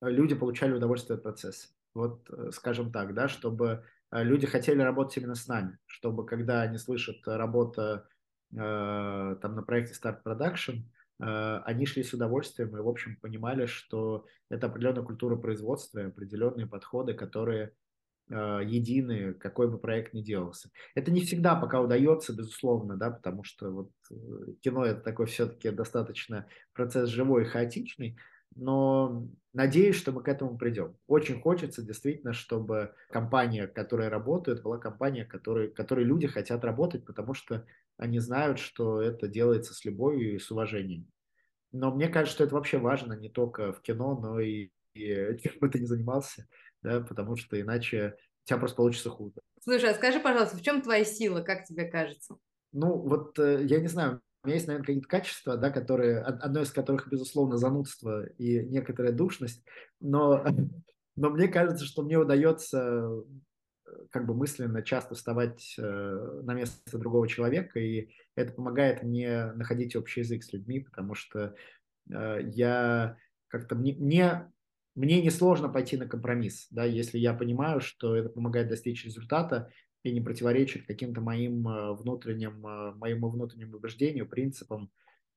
люди получали удовольствие от процесса. Вот, э, скажем так, да, чтобы люди хотели работать именно с нами, чтобы когда они слышат работа там на проекте Start Production, они шли с удовольствием и, в общем, понимали, что это определенная культура производства, определенные подходы, которые а, единые, какой бы проект ни делался. Это не всегда пока удается, безусловно, да, потому что вот э, кино это такой все-таки достаточно процесс живой и хаотичный, но надеюсь, что мы к этому придем. Очень хочется действительно, чтобы компания, которая работает, была компания, которой, которой люди хотят работать, потому что они знают, что это делается с любовью и с уважением. Но мне кажется, что это вообще важно не только в кино, но и, и чем бы ты ни занимался да, потому что иначе у тебя просто получится худо. Слушай, а скажи, пожалуйста, в чем твоя сила, как тебе кажется? Ну, вот э, я не знаю, у меня есть, наверное, какие-то качества, да, которые, одно из которых, безусловно, занудство и некоторая душность, но, *laughs* но мне кажется, что мне удается как бы мысленно часто вставать э, на место другого человека, и это помогает мне находить общий язык с людьми, потому что я как-то мне, мне мне несложно пойти на компромисс, да, если я понимаю, что это помогает достичь результата и не противоречит каким-то моим э, внутренним, э, моему внутреннему убеждению, принципам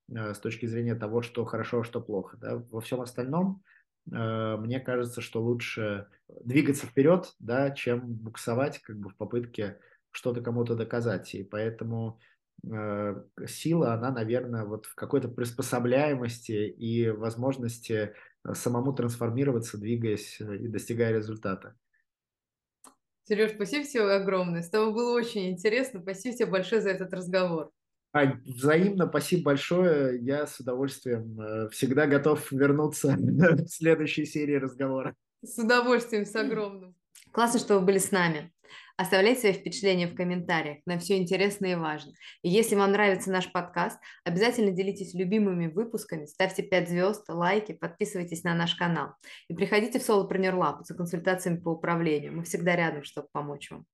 э, с точки зрения того, что хорошо, а что плохо. Да. Во всем остальном мне кажется, что лучше двигаться вперед, да, чем буксовать как бы в попытке что-то кому-то доказать. И поэтому сила, она, наверное, вот в какой-то приспособляемости и возможности самому трансформироваться, двигаясь э, и достигая результата. Сереж, спасибо тебе огромное. С тобой было очень интересно. Спасибо тебе большое за этот разговор. Ань, взаимно, спасибо большое. Я с удовольствием э, всегда готов вернуться *laughs* в следующей серии разговора. С удовольствием, с огромным. Классно, что вы были с нами. Оставляйте свои впечатления в комментариях, на все интересно и важно. И если вам нравится наш подкаст, обязательно делитесь любимыми выпусками, ставьте 5 звезд, лайки, подписывайтесь на наш канал. И приходите в Solopreneur Lab за консультациями по управлению. Мы всегда рядом, чтобы помочь вам.